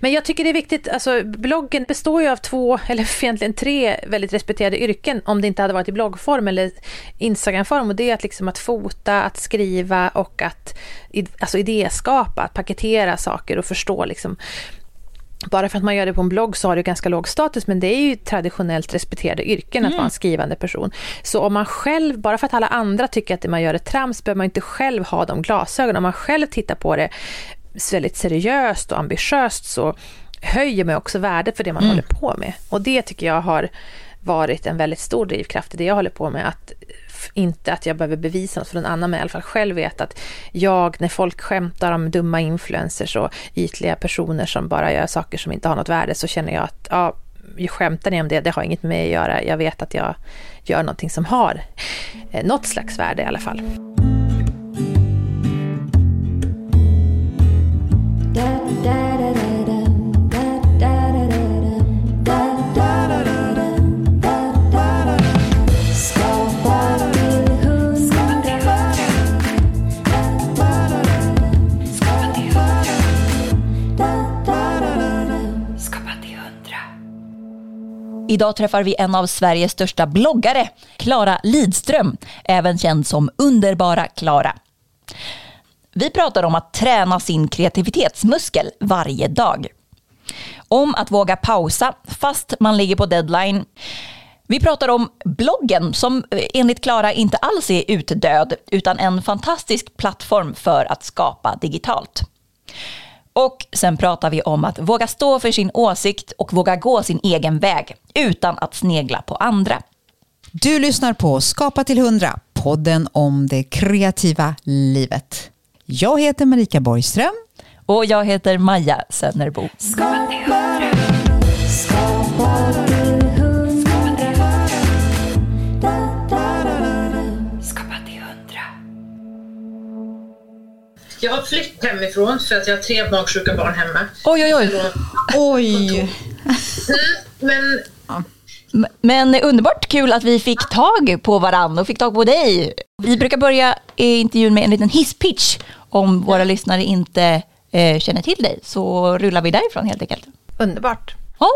Men jag tycker det är viktigt, alltså bloggen består ju av två, eller egentligen tre väldigt respekterade yrken om det inte hade varit i bloggform eller Instagramform och det är att, liksom att fota, att skriva och att alltså idéskapa, att paketera saker och förstå liksom bara för att man gör det på en blogg så har det ganska låg status, men det är ju traditionellt respekterade yrken att mm. vara en skrivande person. Så om man själv, bara för att alla andra tycker att det man gör är trams, behöver man inte själv ha de glasögonen. Om man själv tittar på det väldigt seriöst och ambitiöst så höjer man också värdet för det man mm. håller på med. Och det tycker jag har varit en väldigt stor drivkraft i det jag håller på med. Att inte att jag behöver bevisa något för någon annan, men i alla fall själv vet att jag, när folk skämtar om dumma influencers och ytliga personer som bara gör saker som inte har något värde, så känner jag att ja, skämtar ni om det, det har inget med mig att göra. Jag vet att jag gör någonting som har eh, något slags värde i alla fall. Idag träffar vi en av Sveriges största bloggare, Klara Lidström, även känd som Underbara Klara. Vi pratar om att träna sin kreativitetsmuskel varje dag. Om att våga pausa fast man ligger på deadline. Vi pratar om bloggen som eh, enligt Klara inte alls är utdöd utan en fantastisk plattform för att skapa digitalt. Och sen pratar vi om att våga stå för sin åsikt och våga gå sin egen väg utan att snegla på andra. Du lyssnar på Skapa till 100, podden om det kreativa livet. Jag heter Marika Borgström. Och jag heter Maja Sönnerbo. Skapa till 100. Skapa Jag har flytt hemifrån för att jag har tre magsjuka barn hemma. Oj, oj, oj. oj. Mm, men... Men underbart kul att vi fick tag på varandra och fick tag på dig. Vi brukar börja intervjun med en liten hisspitch om våra lyssnare inte eh, känner till dig. Så rullar vi därifrån helt enkelt. Underbart. Oh.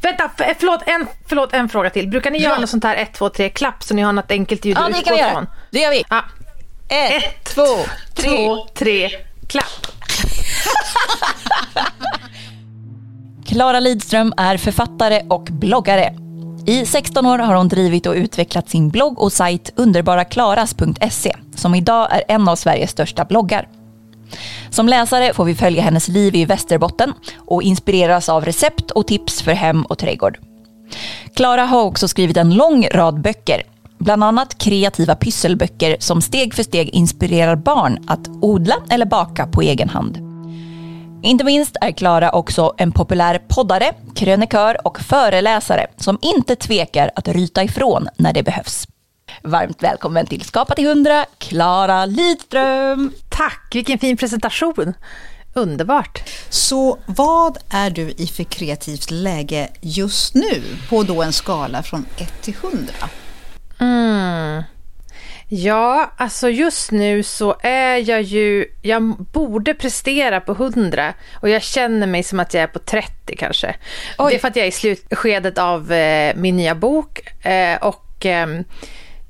Vänta, förlåt en, förlåt, en fråga till. Brukar ni ja. göra något sånt här 1, 2, 3 klapp så ni har något enkelt ljud ja, att utgå ifrån? Det gör vi. Ja. Ett, Ett två, tre, två, tre, klapp. Klara Lidström är författare och bloggare. I 16 år har hon drivit och utvecklat sin blogg och sajt underbaraklaras.se som idag är en av Sveriges största bloggar. Som läsare får vi följa hennes liv i Västerbotten och inspireras av recept och tips för hem och trädgård. Klara har också skrivit en lång rad böcker Bland annat kreativa pysselböcker som steg för steg inspirerar barn att odla eller baka på egen hand. Inte minst är Klara också en populär poddare, krönikör och föreläsare som inte tvekar att ryta ifrån när det behövs. Varmt välkommen till Skapa till 100, Klara Lidström. Tack, vilken fin presentation. Underbart. Så vad är du i för kreativt läge just nu på då en skala från 1 till 100? Mm. Ja, alltså just nu så är jag ju, jag borde prestera på 100 och jag känner mig som att jag är på 30 kanske. Oj. Det är för att jag är i slutskedet av eh, min nya bok eh, och ehm,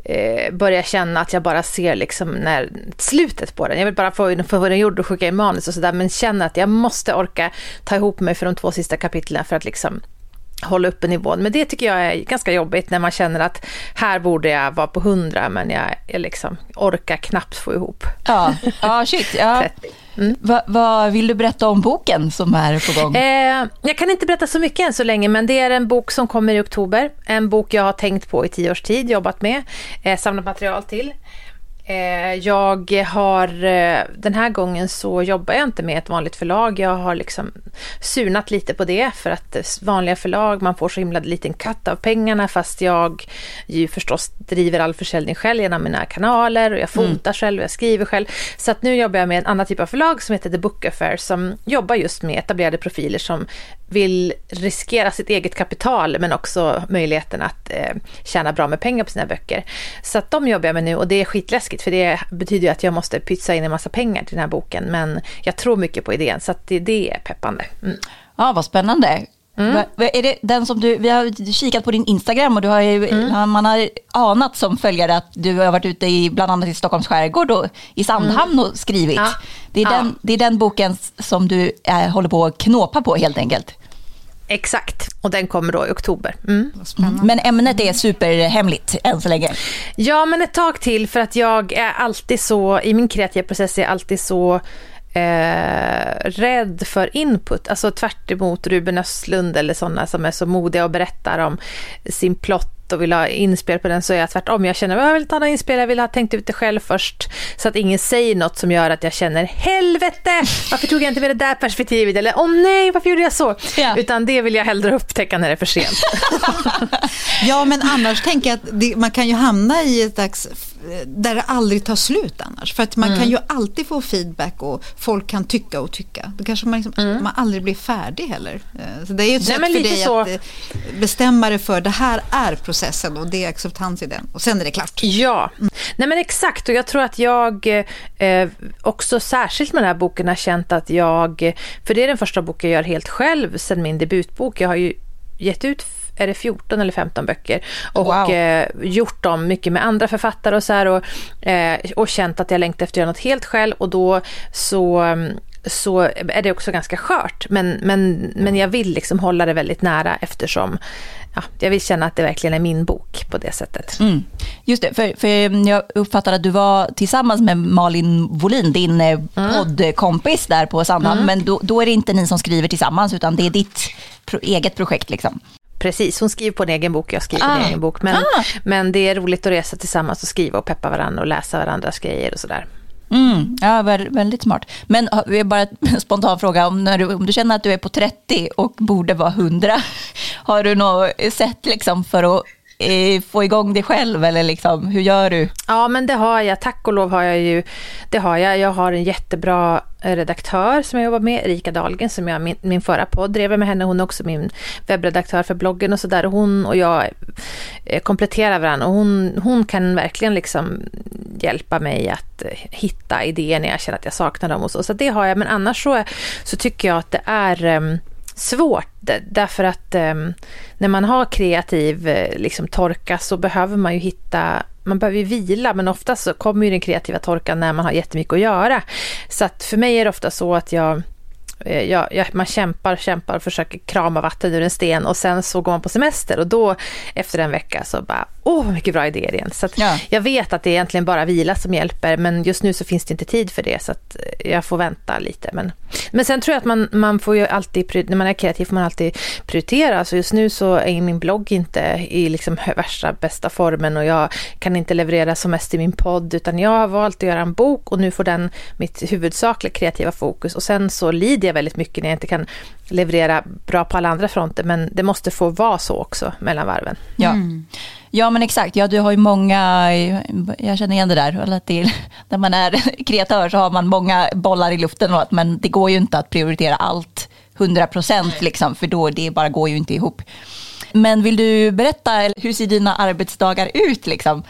eh, börjar känna att jag bara ser liksom när, slutet på den. Jag vill bara få, få den gjord och skicka i manus och sådär men känner att jag måste orka ta ihop mig för de två sista kapitlen för att liksom hålla uppe nivån. Men det tycker jag är ganska jobbigt när man känner att här borde jag vara på 100 men jag, jag liksom orkar knappt få ihop. Ja, ja shit. Ja. Mm. Vad va vill du berätta om boken som är på gång? Eh, jag kan inte berätta så mycket än så länge, men det är en bok som kommer i oktober. En bok jag har tänkt på i tio års tid, jobbat med, eh, samlat material till. Eh, jag har, eh, den här gången så jobbar jag inte med ett vanligt förlag. Jag har liksom surnat lite på det för att vanliga förlag, man får så himla liten katt av pengarna fast jag ju förstås driver all försäljning själv genom mina kanaler och jag mm. fotar mm. själv och jag skriver själv. Så att nu jobbar jag med en annan typ av förlag som heter The Book Affair som jobbar just med etablerade profiler som vill riskera sitt eget kapital men också möjligheten att eh, tjäna bra med pengar på sina böcker. Så att de jobbar jag med nu och det är skitläskigt läskigt för det betyder ju att jag måste pytsa in en massa pengar till den här boken. Men jag tror mycket på idén så att det, det är peppande. Mm. Ja, vad spännande. Mm. Är det den som du, vi har kikat på din Instagram och du har ju, mm. man har anat som följare att du har varit ute i bland annat i Stockholms skärgård och i Sandhamn och skrivit. Ja. Det, är ja. den, det är den boken som du är, håller på att knåpa på helt enkelt. Exakt, och den kommer då i oktober. Mm. Men ämnet är superhemligt än så länge? Ja, men ett tag till för att jag är alltid så, i min kreativa process är jag alltid så eh, rädd för input. Alltså tvärt Ruben Östlund eller sådana som är så modiga och berättar om sin plott och vill ha inspel på den så är jag tvärtom. Jag känner att jag vill ta några inspel, jag vill ha tänkt ut det själv först. Så att ingen säger något som gör att jag känner helvete, varför tog jag inte med det där perspektivet? Eller åh nej, varför gjorde jag så? Ja. Utan det vill jag hellre upptäcka när det är för sent. ja, men annars tänker jag att det, man kan ju hamna i ett dags där det aldrig tar slut annars. För att man mm. kan ju alltid få feedback och folk kan tycka och tycka. Då kanske man, liksom, mm. man aldrig blir färdig heller. Eh, så det är ju ett sätt för dig så... att eh, bestämma dig för det här är processen och det är acceptans i den. Och sen är det klart. Ja, mm. nej men exakt. Och jag tror att jag eh, också särskilt med den här boken har känt att jag, för det är den första boken jag gör helt själv sedan min debutbok. Jag har ju gett ut är det 14 eller 15 böcker. Och wow. eh, gjort dem mycket med andra författare och så här och, eh, och känt att jag längtar efter att göra något helt själv och då så så är det också ganska skört. Men, men, men jag vill liksom hålla det väldigt nära eftersom ja, jag vill känna att det verkligen är min bok på det sättet. Mm. Just det, för, för jag uppfattar att du var tillsammans med Malin Wolin, din eh, mm. poddkompis där på Sandhamn, mm. men då, då, är det inte ni som skriver tillsammans utan det är ditt pro eget projekt liksom. Precis, hon skriver på en egen bok, jag skriver ah. en egen bok. Men, ah. men det är roligt att resa tillsammans och skriva och peppa varandra och läsa varandras grejer och sådär. Mm, ja, väldigt smart. Men bara en spontan fråga, om, när du, om du känner att du är på 30 och borde vara 100, har du något sätt liksom för att Eh, få igång det själv eller liksom, hur gör du? Ja men det har jag, tack och lov har jag ju, det har jag. Jag har en jättebra eh, redaktör som jag jobbar med, Erika Dahlgren, som jag min, min förra podd drev med henne. Hon är också min webbredaktör för bloggen och sådär. Hon och jag eh, kompletterar varandra och hon, hon kan verkligen liksom hjälpa mig att hitta idéer när jag känner att jag saknar dem och så. Så det har jag, men annars så, så tycker jag att det är um, svårt därför att um, när man har kreativ eh, liksom, torka så behöver man ju hitta man behöver ju vila men oftast så kommer ju den kreativa torkan när man har jättemycket att göra. Så att för mig är det ofta så att jag eh, ja, ja, man kämpar och kämpar och försöker krama vatten ur en sten och sen så går man på semester och då efter en vecka så bara, åh vad mycket bra idéer igen. Så ja. jag vet att det är egentligen bara vila som hjälper men just nu så finns det inte tid för det så att jag får vänta lite. Men, men sen tror jag att man, man får ju alltid, när man är kreativ får man alltid prioritera. Så just nu så är min blogg inte i liksom värsta bästa formen och jag kan inte leverera som mest i min podd utan jag har valt att göra en bok och nu får den mitt huvudsakliga kreativa fokus och sen så lider jag väldigt mycket när jag inte kan leverera bra på alla andra fronter. Men det måste få vara så också mellan varven. Ja. Mm. Ja men exakt, ja, du har ju många, jag känner igen det där, till, när man är kreatör så har man många bollar i luften, men det går ju inte att prioritera allt 100 procent liksom, för då det bara går ju inte ihop. Men vill du berätta, hur ser dina arbetsdagar ut liksom?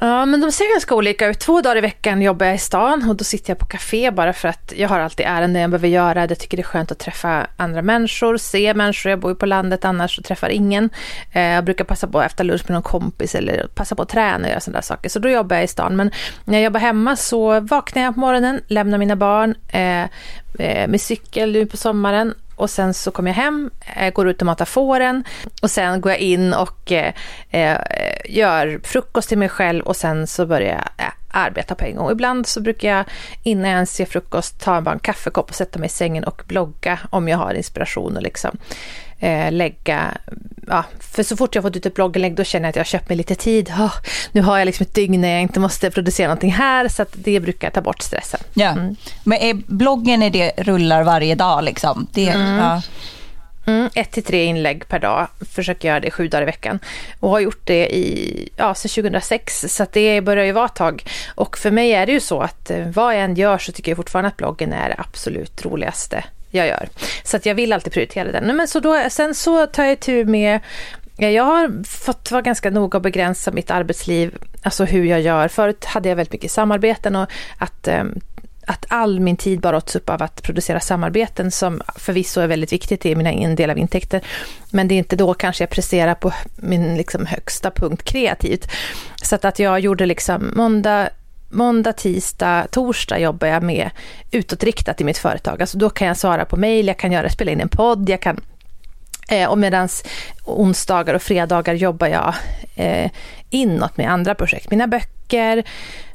Ja, men de ser ganska olika ut. Två dagar i veckan jobbar jag i stan och då sitter jag på café bara för att jag har alltid ärenden jag behöver göra. Jag tycker det är skönt att träffa andra människor, se människor. Jag bor ju på landet annars och träffar ingen. Eh, jag brukar passa på efter lunch med någon kompis eller passa på att träna och göra sådana där saker. Så då jobbar jag i stan. Men när jag jobbar hemma så vaknar jag på morgonen, lämnar mina barn eh, eh, med cykel nu på sommaren och sen så kommer jag hem, eh, går ut och matar fåren och sen går jag in och eh, eh gör frukost till mig själv och sen så börjar jag eh, arbeta på en gång. Ibland så brukar jag innan jag ens ser frukost ta bara en kaffekopp och sätta mig i sängen och blogga om jag har inspiration och liksom eh, lägga, ja, för så fort jag fått ut ett blogginlägg då känner jag att jag har köpt mig lite tid. Oh, nu har jag liksom ett dygn när jag inte måste producera någonting här så det brukar ta bort stressen. Ja, mm. men är bloggen är det rullar varje dag liksom? Det, mm. ja. Mm, ett till tre inlägg per dag. Försöker göra det sju dagar i veckan. Och har gjort det i, ja, sedan 2006. Så det börjar ju vara ett tag. Och för mig är det ju så att eh, vad jag än gör så tycker jag fortfarande att bloggen är det absolut roligaste jag gör. Så att jag vill alltid prioritera den. Men så då, sen så tar jag tur med eh, Jag har fått vara ganska noga och begränsa mitt arbetsliv, alltså hur jag gör. Förut hade jag väldigt mycket samarbeten och att, ehm, att all min tid bara åts upp av att producera samarbeten som förvisso är väldigt viktigt, det är mina, en del av intäkter. Men det är inte då kanske jag presterar på min liksom högsta punkt kreativt. Så att, att jag gjorde liksom måndag, måndag, tisdag, torsdag jobbar jag med utåtriktat i mitt företag. Alltså då kan jag svara på mejl, jag kan göra, spela in en podd, jag kan Eh, och medan onsdagar och fredagar jobbar jag eh, inåt med andra projekt. Mina böcker,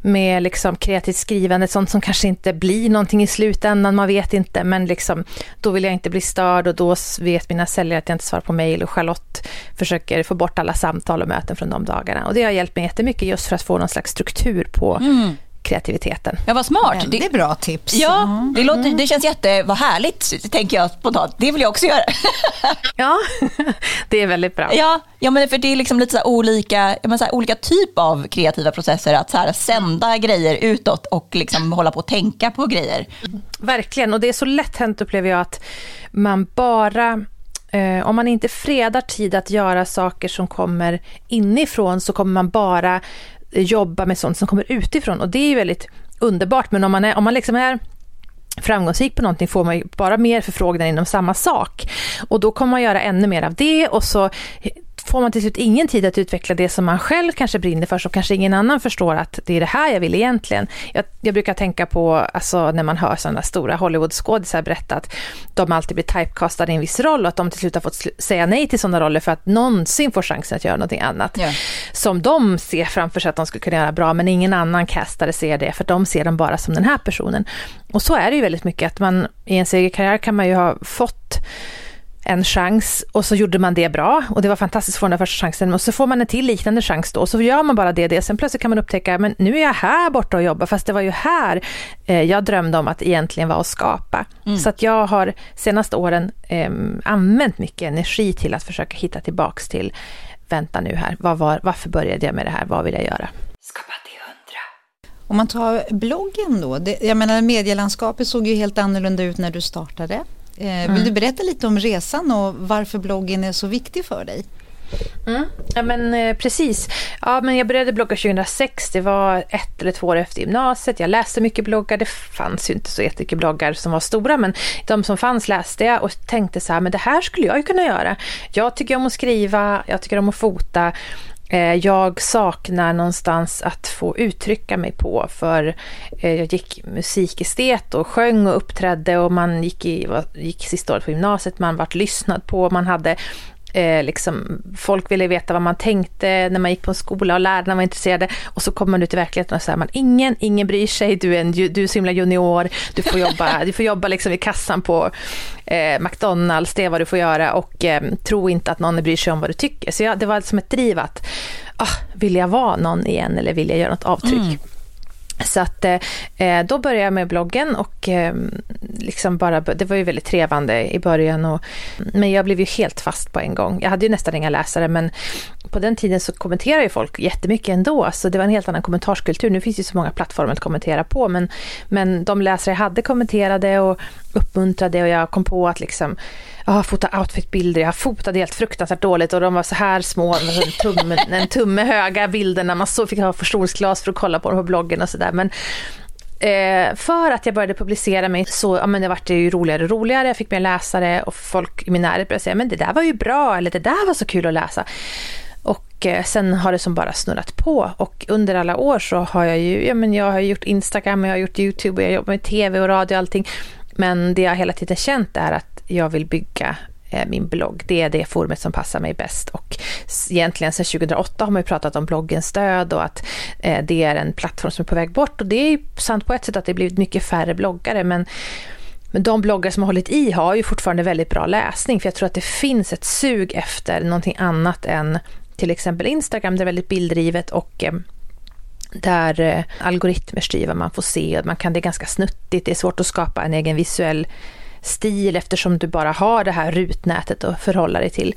med liksom kreativt skrivande, sånt som kanske inte blir någonting i slutändan, man vet inte. Men liksom, då vill jag inte bli störd och då vet mina säljare att jag inte svarar på mejl och Charlotte försöker få bort alla samtal och möten från de dagarna. Och det har hjälpt mig jättemycket just för att få någon slags struktur på mm kreativiteten. Ja, vad smart. Det, det är bra tips. Ja, det, låter, det känns jätte, vad härligt, tänker jag spontant. Det vill jag också göra. ja, det är väldigt bra. Ja, ja men för det är liksom lite så olika, så här, olika typ av kreativa processer. Att så här, sända grejer utåt och liksom hålla på att tänka på grejer. Verkligen, och det är så lätt hänt upplever jag att man bara eh, om man inte fredar tid att göra saker som kommer inifrån så kommer man bara jobba med sånt som kommer utifrån. Och det är ju väldigt underbart. Men om man, är, om man liksom är framgångsrik på någonting får man ju bara mer förfrågningar inom samma sak. Och då kommer man göra ännu mer av det. Och så får man till slut ingen tid att utveckla det som man själv kanske brinner för, så kanske ingen annan förstår att det är det här jag vill egentligen. Jag, jag brukar tänka på, alltså när man hör sådana stora Hollywoodskådisar berätta att de alltid blir typecastade i en viss roll och att de till slut har fått säga nej till sådana roller för att någonsin få chansen att göra någonting annat. Ja. Som de ser framför sig att de skulle kunna göra bra, men ingen annan castare ser det, för de ser dem bara som den här personen. Och så är det ju väldigt mycket, att man i en egen karriär kan man ju ha fått en chans och så gjorde man det bra och det var fantastiskt att få den första chansen och så får man en till liknande chans då och så gör man bara det, det. Sen plötsligt kan man upptäcka, men nu är jag här borta och jobbar fast det var ju här eh, jag drömde om att egentligen vara att skapa. Mm. Så att jag har senaste åren eh, använt mycket energi till att försöka hitta tillbaks till, vänta nu här, vad var, varför började jag med det här, vad vill jag göra? Skapa till hundra. Om man tar bloggen då, det, jag menar medielandskapet såg ju helt annorlunda ut när du startade. Eh, vill mm. du berätta lite om resan och varför bloggen är så viktig för dig? Mm. Ja men eh, precis. Ja men jag började blogga 2006, det var ett eller två år efter gymnasiet. Jag läste mycket bloggar, det fanns ju inte så jättemycket bloggar som var stora men de som fanns läste jag och tänkte så här, men det här skulle jag ju kunna göra. Jag tycker om att skriva, jag tycker om att fota Eh, jag saknar någonstans att få uttrycka mig på för eh, jag gick musikestet och sjöng och uppträdde och man gick, i, gick sista året på gymnasiet, man vart lyssnad på, man hade Eh, liksom, folk ville veta vad man tänkte när man gick på en skola och lärarna var intresserade. Och så kommer man ut i verkligheten och säger man ingen, ingen bryr sig, du är, en, du är så himla junior, du får jobba, du får jobba liksom i kassan på eh, McDonalds, det är vad du får göra och eh, tro inte att någon bryr sig om vad du tycker. Så jag, det var som ett driv att, ah, vill jag vara någon igen eller vill jag göra något avtryck? Mm. Så att eh, eh, då började jag med bloggen och eh, liksom bara, det var ju väldigt trevande i början. Och, men jag blev ju helt fast på en gång. Jag hade ju nästan inga läsare men på den tiden så kommenterade ju folk jättemycket ändå. Så det var en helt annan kommentarskultur. Nu finns det ju så många plattformar att kommentera på men, men de läsare jag hade kommenterade och uppmuntrade och jag kom på att liksom jag har fotat outfitbilder, jag fotade helt fruktansvärt dåligt och de var så här små, en tumme, en tumme höga bilderna, man så fick ha förstoringsglas för att kolla på dem på bloggen och sådär. Men eh, för att jag började publicera mig så ja, men det vart det ju roligare och roligare, jag fick mer läsare och folk i min närhet började säga men det där var ju bra eller det där var så kul att läsa. Och eh, sen har det som bara snurrat på och under alla år så har jag ju, ja men jag har gjort Instagram, jag har gjort YouTube och jag jobbar med TV och radio och allting. Men det jag hela tiden känt är att jag vill bygga eh, min blogg. Det är det forumet som passar mig bäst. Och egentligen sedan 2008 har man ju pratat om bloggens stöd och att eh, det är en plattform som är på väg bort. Och det är ju sant på ett sätt att det blivit mycket färre bloggare, men men de bloggar som har hållit i har ju fortfarande väldigt bra läsning, för jag tror att det finns ett sug efter någonting annat än till exempel Instagram, det är väldigt bilddrivet och eh, där algoritmer styr vad man får se. Man kan, det är ganska snuttigt, det är svårt att skapa en egen visuell stil eftersom du bara har det här rutnätet att förhålla dig till.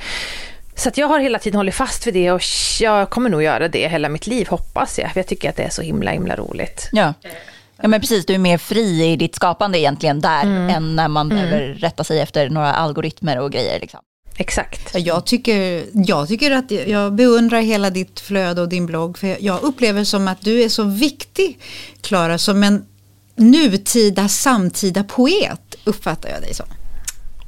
Så jag har hela tiden hållit fast vid det och jag kommer nog göra det hela mitt liv, hoppas jag. För jag tycker att det är så himla, himla roligt. Ja. Ja men precis, du är mer fri i ditt skapande egentligen där mm. än när man mm. behöver rätta sig efter några algoritmer och grejer. Liksom. Exakt. Jag tycker, jag tycker att jag beundrar hela ditt flöde och din blogg. För jag upplever som att du är så viktig, Klara, som en nutida, samtida poet, uppfattar jag dig som.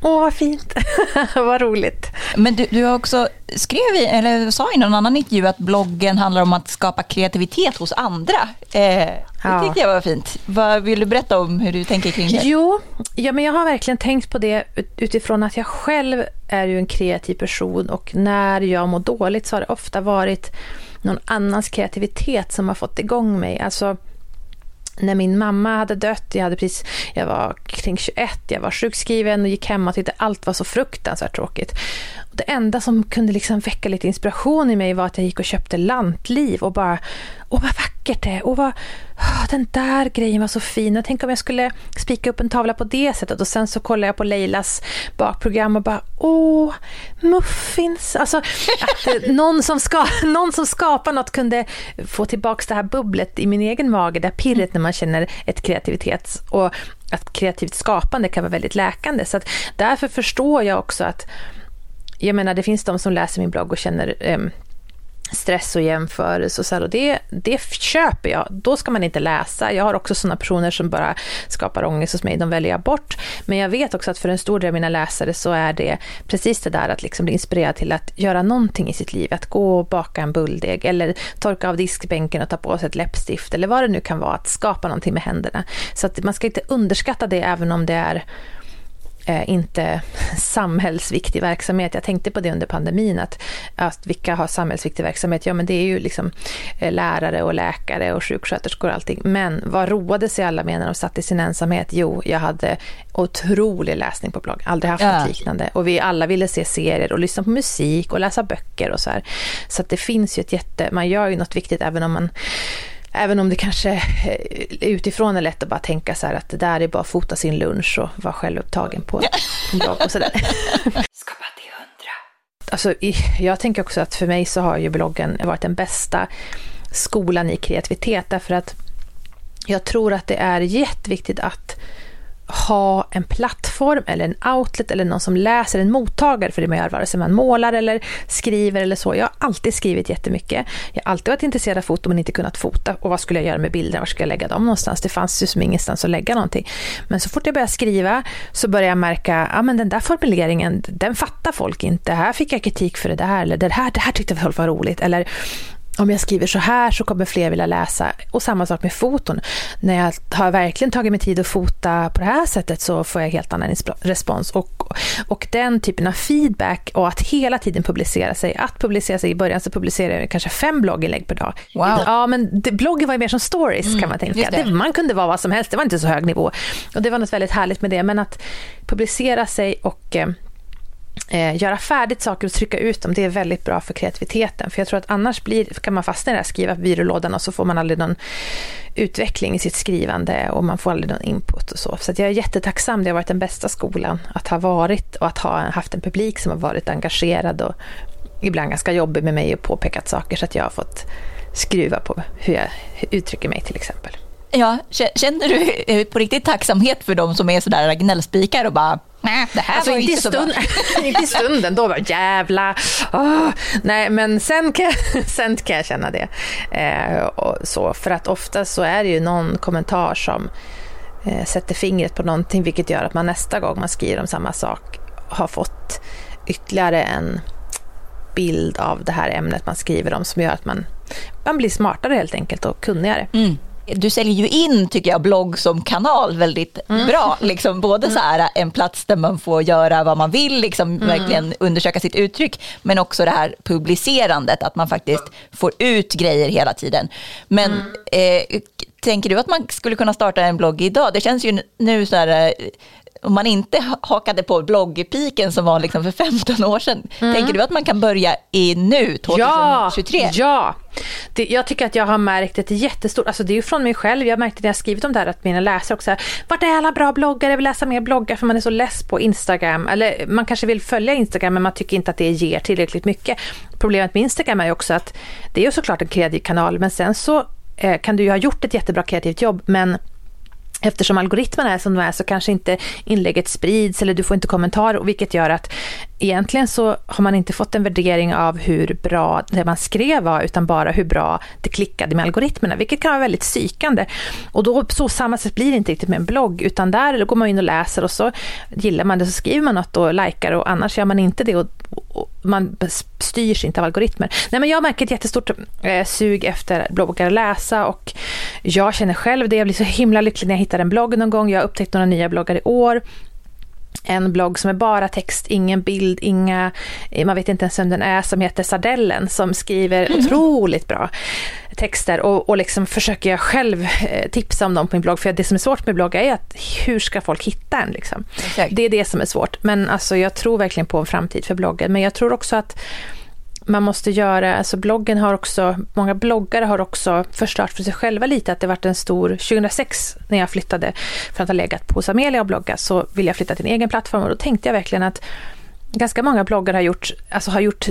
Åh, vad fint. vad roligt. Men du, du har också skrev i, eller sa i någon annan intervju att bloggen handlar om att skapa kreativitet hos andra. Eh, det ja. tyckte jag var fint. Vad vill du berätta om hur du tänker kring det? Jo, ja, men jag har verkligen tänkt på det utifrån att jag själv är ju en kreativ person och när jag mår dåligt så har det ofta varit någon annans kreativitet som har fått igång mig. Alltså när min mamma hade dött, jag, hade precis, jag var kring 21, jag var sjukskriven och gick hem och tyckte allt var så fruktansvärt tråkigt. Och det enda som kunde liksom väcka lite inspiration i mig var att jag gick och köpte lantliv och bara, åh vad vackert det är, åh vad, oh, den där grejen var så fin. Och tänk om jag skulle spika upp en tavla på det sättet och sen så kollade jag på Leilas bakprogram och bara, åh, muffins. Alltså att någon som, ska, någon som skapar något kunde få tillbaka det här bubblet i min egen mage, det här pirret när man känner ett kreativitets och att kreativt skapande kan vara väldigt läkande. Så att därför förstår jag också att jag menar, det finns de som läser min blogg och känner eh, stress och jämförelse och så här, och det, det köper jag. Då ska man inte läsa. Jag har också sådana personer som bara skapar ångest hos mig, de väljer jag bort. Men jag vet också att för en stor del av mina läsare så är det precis det där att liksom bli inspirerad till att göra någonting i sitt liv. Att gå och baka en bulldeg eller torka av diskbänken och ta på sig ett läppstift eller vad det nu kan vara. Att skapa någonting med händerna. Så att man ska inte underskatta det även om det är eh, inte samhällsviktig verksamhet. Jag tänkte på det under pandemin, att, att vilka har samhällsviktig verksamhet? Ja, men det är ju liksom eh, lärare och läkare och sjuksköterskor och allting. Men vad roade sig alla med när de satt i sin ensamhet? Jo, jag hade otrolig läsning på blogg, aldrig haft ja. något liknande. Och vi alla ville se serier och lyssna på musik och läsa böcker och så här. Så det finns ju ett jätte, man gör ju något viktigt även om man Även om det kanske eh, utifrån är lätt att bara tänka så här att det där är bara att fota sin lunch och vara självupptagen på en blogg och sådär. Skapa till hundra. Alltså, jag tänker också att för mig så har ju bloggen varit den bästa skolan i kreativitet därför att jag tror att det är jätteviktigt att ha en plattform eller en outlet eller någon som läser, en mottagare för det man gör, vare sig man målar eller skriver eller så. Jag har alltid skrivit jättemycket. Jag har alltid varit intresserad av foto men inte kunnat fota. Och vad skulle jag göra med bilderna? Var skulle jag lägga dem någonstans? Det fanns ju som ingenstans att lägga någonting. Men så fort jag började skriva så började jag märka, ja men den där formuleringen, den fattar folk inte. Här fick jag kritik för det där, eller det här, det här tyckte folk var roligt. Eller om jag skriver så här så kommer fler vilja läsa. Och samma sak med foton. När jag har verkligen tagit mig tid att fota på det här sättet så får jag helt annan respons. Och, och den typen av feedback och att hela tiden publicera sig. Att publicera sig i början så publicerade jag kanske fem blogginlägg per dag. Wow. Ja, men det, bloggen var ju mer som stories mm, kan man tänka. Det. Det, man kunde vara vad som helst, det var inte så hög nivå. Och det var något väldigt härligt med det. Men att publicera sig och eh, göra färdigt saker och trycka ut dem, det är väldigt bra för kreativiteten. För jag tror att annars blir, kan man fastna i det här, skriva på byrålådan och så får man aldrig någon utveckling i sitt skrivande och man får aldrig någon input och så. Så jag är jättetacksam, det har varit den bästa skolan att ha varit och att ha haft en publik som har varit engagerad och ibland ganska jobbig med mig och påpekat saker så att jag har fått skruva på hur jag uttrycker mig till exempel. Ja, känner du eh, på riktigt tacksamhet för de som är sådär gnällspikar och bara Nej, det här alltså, var inte, inte så stund, bra. inte i stunden, då var jävla... Oh. Nej, men sen kan, sen kan jag känna det. Eh, så, för att ofta så är det ju någon kommentar som eh, sätter fingret på någonting, vilket gör att man nästa gång man skriver om samma sak har fått ytterligare en bild av det här ämnet man skriver om som gör att man, man blir smartare helt enkelt och kunnigare. Mm du säljer ju in, tycker jag, blogg som kanal väldigt mm. bra. Liksom, både mm. så här, en plats där man får göra vad man vill, liksom, mm. verkligen undersöka sitt uttryck, men också det här publicerandet, att man faktiskt får ut grejer hela tiden. Men mm. eh, tänker du att man skulle kunna starta en blogg idag? Det känns ju nu så här, eh, om man inte hakade på bloggpiken som var liksom för 15 år sedan, mm. tänker du att man kan börja i nu, 2023? Ja, ja. Det, jag tycker att jag har märkt ett jättestort, alltså det är ju från mig själv, jag märkte när jag skrivit om det här att mina läsare också är, vart är alla bra bloggar, jag vill läsa mer bloggar för man är så less på Instagram, eller man kanske vill följa Instagram men man tycker inte att det ger tillräckligt mycket. Problemet med Instagram är ju också att det är ju såklart en kreativ kanal men sen så eh, kan du ju ha gjort ett jättebra kreativt jobb men Eftersom algoritmerna är som de är så kanske inte inlägget sprids eller du får inte kommentarer, vilket gör att egentligen så har man inte fått en värdering av hur bra det man skrev var, utan bara hur bra det klickade med algoritmerna, vilket kan vara väldigt psykande. Och då på samma sätt blir det inte riktigt med en blogg, utan där går man in och läser och så gillar man det, så skriver man något och likar och annars gör man inte det och, och man styrs inte av algoritmer. Nej, men jag märker ett jättestort eh, sug efter bloggar att läsa och jag känner själv det. Jag blir så himla lycklig när jag hittar en blogg någon gång. Jag har upptäckt några nya bloggar i år en blogg som är bara text, ingen bild, inga, man vet inte ens vem den är, som heter Sardellen, som skriver mm. otroligt bra texter och, och liksom försöker jag själv eh, tipsa om dem på min blogg, för det som är svårt med bloggar är att hur ska folk hitta en? Liksom? Det är det som är svårt, men alltså, jag tror verkligen på en framtid för bloggen, men jag tror också att man måste göra, alltså bloggen har också, många bloggare har också förstört för sig själva lite. Att det varit en stor, 2006 när jag flyttade från att ha legat på Amelia och blogga så ville jag flytta till en egen plattform. Och då tänkte jag verkligen att ganska många bloggare har gjort, alltså har gjort,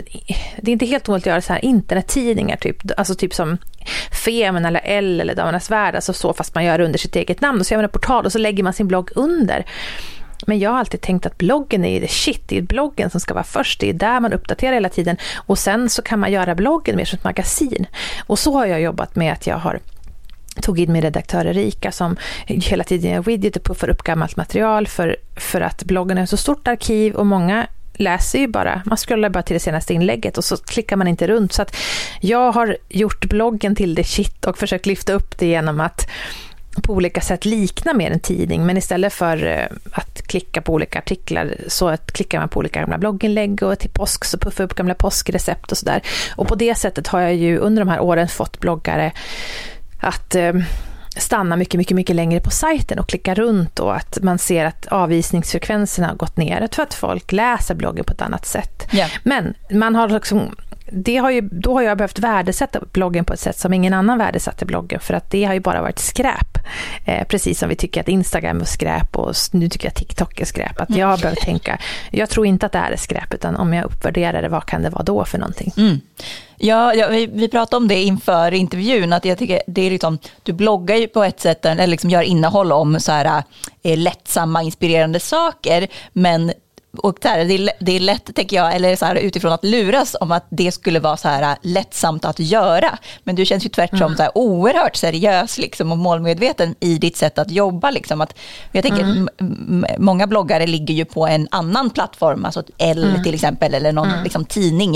det är inte helt ovanligt att göra så här internettidningar typ, alltså typ som Femen eller L eller Damernas Värld, alltså så fast man gör under sitt eget namn och så gör man en portal och så lägger man sin blogg under. Men jag har alltid tänkt att bloggen är det shit, det är bloggen som ska vara först, det är där man uppdaterar hela tiden och sen så kan man göra bloggen mer som ett magasin. Och så har jag jobbat med att jag har tog in min redaktör Erika som hela tiden gör widget typ, och puffar upp gammalt material för, för att bloggen är ett så stort arkiv och många läser ju bara, man scrollar bara till det senaste inlägget och så klickar man inte runt. Så att jag har gjort bloggen till det shit och försökt lyfta upp det genom att på olika sätt likna mer en tidning, men istället för eh, att klicka på olika artiklar så att klickar man på olika gamla blogginlägg och till påsk så puffar jag upp gamla påskrecept och sådär. Och på det sättet har jag ju under de här åren fått bloggare att eh, stanna mycket, mycket, mycket längre på sajten och klicka runt och att man ser att avvisningsfrekvenserna har gått ner. Tror att folk läser bloggen på ett annat sätt. Yeah. Men man har liksom det har ju, då har jag behövt värdesätta bloggen på ett sätt som ingen annan värdesatte bloggen för att det har ju bara varit skräp. Eh, precis som vi tycker att Instagram är skräp och nu tycker jag TikTok är skräp. Att jag har behövt tänka, jag tror inte att det här är skräp utan om jag uppvärderar det, vad kan det vara då för någonting? Mm. Ja, ja vi, vi, pratade om det inför intervjun, att jag tycker det är liksom, du bloggar ju på ett sätt, eller liksom gör innehåll om så här, eh, lättsamma, inspirerande saker, men det, här, det, är, det är lätt, tänker jag, eller så här, utifrån att luras om att det skulle vara så här äh, lättsamt att göra. Men du känns ju tvärtom mm. så här, oerhört seriös liksom, och målmedveten i ditt sätt att jobba. Liksom. Att, jag tänker, mm. många bloggare ligger ju på en annan plattform, alltså L mm. till exempel, eller någon mm. liksom, tidning.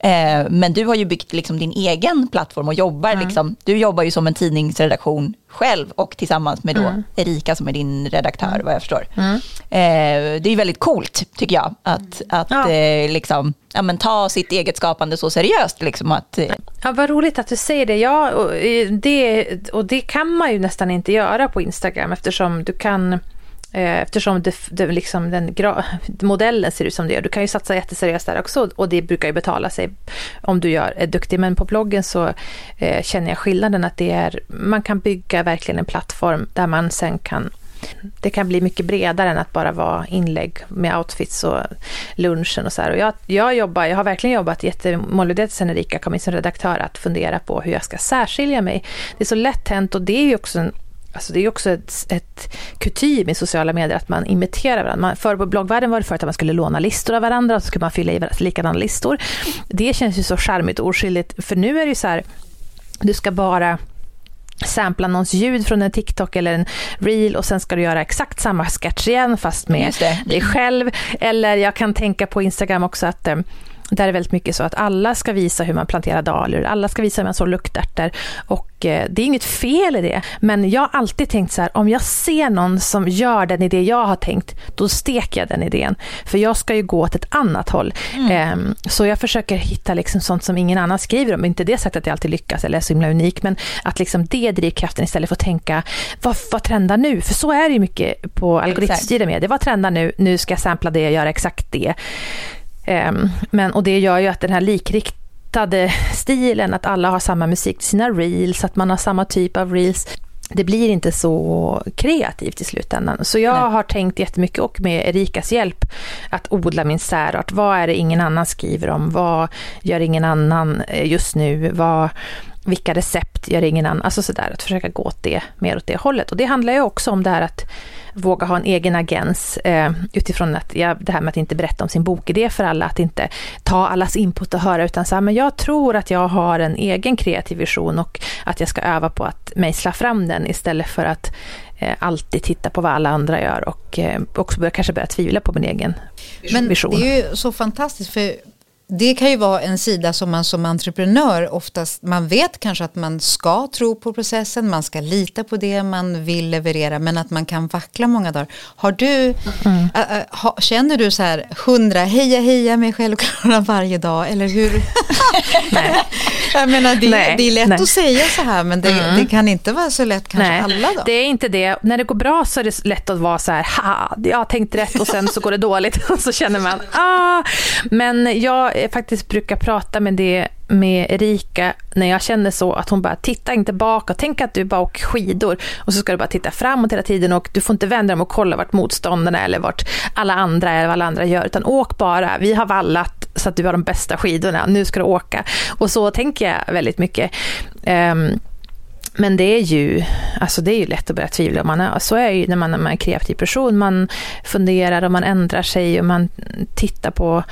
Eh, men du har ju byggt liksom, din egen plattform och jobbar, mm. liksom, du jobbar ju som en tidningsredaktion själv och tillsammans med då mm. Erika som är din redaktör mm. vad jag förstår. Mm. Eh, det är väldigt coolt tycker jag att, att ja. eh, liksom, ja, men ta sitt eget skapande så seriöst. Liksom, att, eh. Ja, vad roligt att du säger det. Ja, och eh, det. Och det kan man ju nästan inte göra på Instagram eftersom du kan Eh, eftersom det, det liksom den modellen ser ut som det gör. Du kan ju satsa jätteseriöst där också och det brukar ju betala sig om du gör, är duktig. Men på bloggen så eh, känner jag skillnaden att det är, man kan bygga verkligen en plattform där man sen kan det kan bli mycket bredare än att bara vara inlägg med outfits och lunchen och så här. Och jag, jag, jobbar, jag har verkligen jobbat jättemålmedvetet sen Erika kom in som redaktör att fundera på hur jag ska särskilja mig. Det är så lätt hänt och det är ju också en Alltså det är också ett, ett kutym i sociala medier att man imiterar varandra. Man, för på bloggvärlden var det förut att man skulle låna listor av varandra och så skulle man fylla i likadana listor. Det känns ju så charmigt och oskyldigt för nu är det ju så här, du ska bara sampla någons ljud från en TikTok eller en reel och sen ska du göra exakt samma sketch igen fast med dig själv. Eller jag kan tänka på Instagram också att eh, där är väldigt mycket så att alla ska visa hur man planterar dahlior, alla ska visa hur man sår luktärtor och eh, det är inget fel i det. Men jag har alltid tänkt så här, om jag ser någon som gör den idé jag har tänkt, då steker jag den idén. För jag ska ju gå åt ett annat håll. Mm. Ehm, så jag försöker hitta liksom sånt som ingen annan skriver om. Inte det sagt att jag alltid lyckas eller är så himla unik, men att liksom det är drivkraften istället för att tänka, vad, vad trendar nu? För så är det ju mycket på algoritmstyrda medier. Vad trendar nu? Nu ska jag sampla det och göra exakt det. Ehm, men, och det gör ju att den här likriktade stilen, att alla har samma musik till sina reels, att man har samma typ av reels. det blir inte så kreativt i slutändan. Så jag Nej. har tänkt jättemycket och med Erikas hjälp att odla min särart. Vad är det ingen annan skriver om? Vad gör ingen annan eh, just nu? Vad, vilka recept gör ingen annan? Alltså sådär, att försöka gå åt det, mer åt det hållet. Och det handlar ju också om det här att våga ha en egen agens eh, utifrån att, ja, det här med att inte berätta om sin bokidé för alla, att inte ta allas input och höra, utan så här, men jag tror att jag har en egen kreativ vision och att jag ska öva på att mejsla fram den istället för att eh, alltid titta på vad alla andra gör och eh, också börja, kanske börja tvivla på min egen men vision. Men det är ju så fantastiskt, för det kan ju vara en sida som man som entreprenör oftast, man vet kanske att man ska tro på processen, man ska lita på det man vill leverera, men att man kan vackla många dagar. Har du, mm. äh, äh, ha, känner du så här, hundra, heja heja mig självklara varje dag, eller hur? nej. Jag menar, det, nej, det är lätt nej. att säga så här, men det, mm. det, kan inte vara så lätt kanske nej, alla dagar. Det är inte det. När det går bra så är det lätt att vara så här, ha, jag har tänkt rätt och sen så går det dåligt och så känner man, ah. Men jag Eh, faktiskt brukar prata med det med Erika när jag känner så att hon bara titta inte bakåt, tänk att du bara åker skidor och så ska du bara titta framåt hela tiden och du får inte vända dig och kolla vart motståndarna eller vart alla andra är, vad alla andra gör, utan åk bara, vi har vallat så att du har de bästa skidorna, nu ska du åka. Och så tänker jag väldigt mycket. Um, men det är ju, alltså det är ju lätt att börja tvivla. Man är, så är det ju när man, när man är en kreativ person. Man funderar och man ändrar sig och man tittar på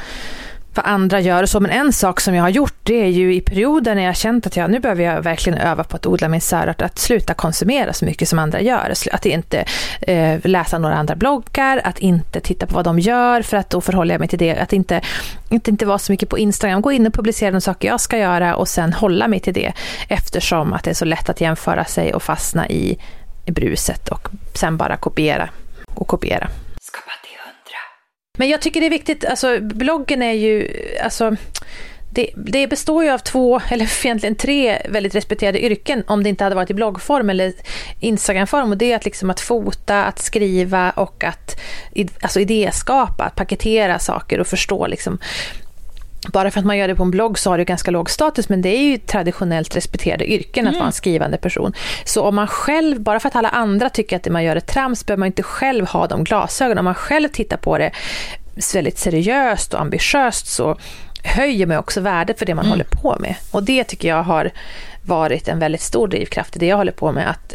vad andra gör och så. Men en sak som jag har gjort det är ju i perioder när jag har känt att jag, nu behöver jag verkligen öva på att odla min särart, att sluta konsumera så mycket som andra gör. Att inte eh, läsa några andra bloggar, att inte titta på vad de gör för att då förhåller jag mig till det. Att inte, inte, inte vara så mycket på Instagram, gå in och publicera de saker jag ska göra och sen hålla mig till det. Eftersom att det är så lätt att jämföra sig och fastna i, i bruset och sen bara kopiera och kopiera. Men jag tycker det är viktigt, alltså bloggen är ju, alltså det, det, består ju av två, eller egentligen tre väldigt respekterade yrken om det inte hade varit i bloggform eller Instagramform. Och det är att, liksom att fota, att skriva och att alltså idéskapa, att paketera saker och förstå liksom bara för att man gör det på en blogg så har det ganska låg status, men det är ju traditionellt respekterade yrken att mm. vara en skrivande person. Så om man själv, bara för att alla andra tycker att man gör ett trams, behöver man inte själv ha de glasögonen. Om man själv tittar på det väldigt seriöst och ambitiöst så höjer man också värdet för det man mm. håller på med. Och det tycker jag har varit en väldigt stor drivkraft i det jag håller på med. Att,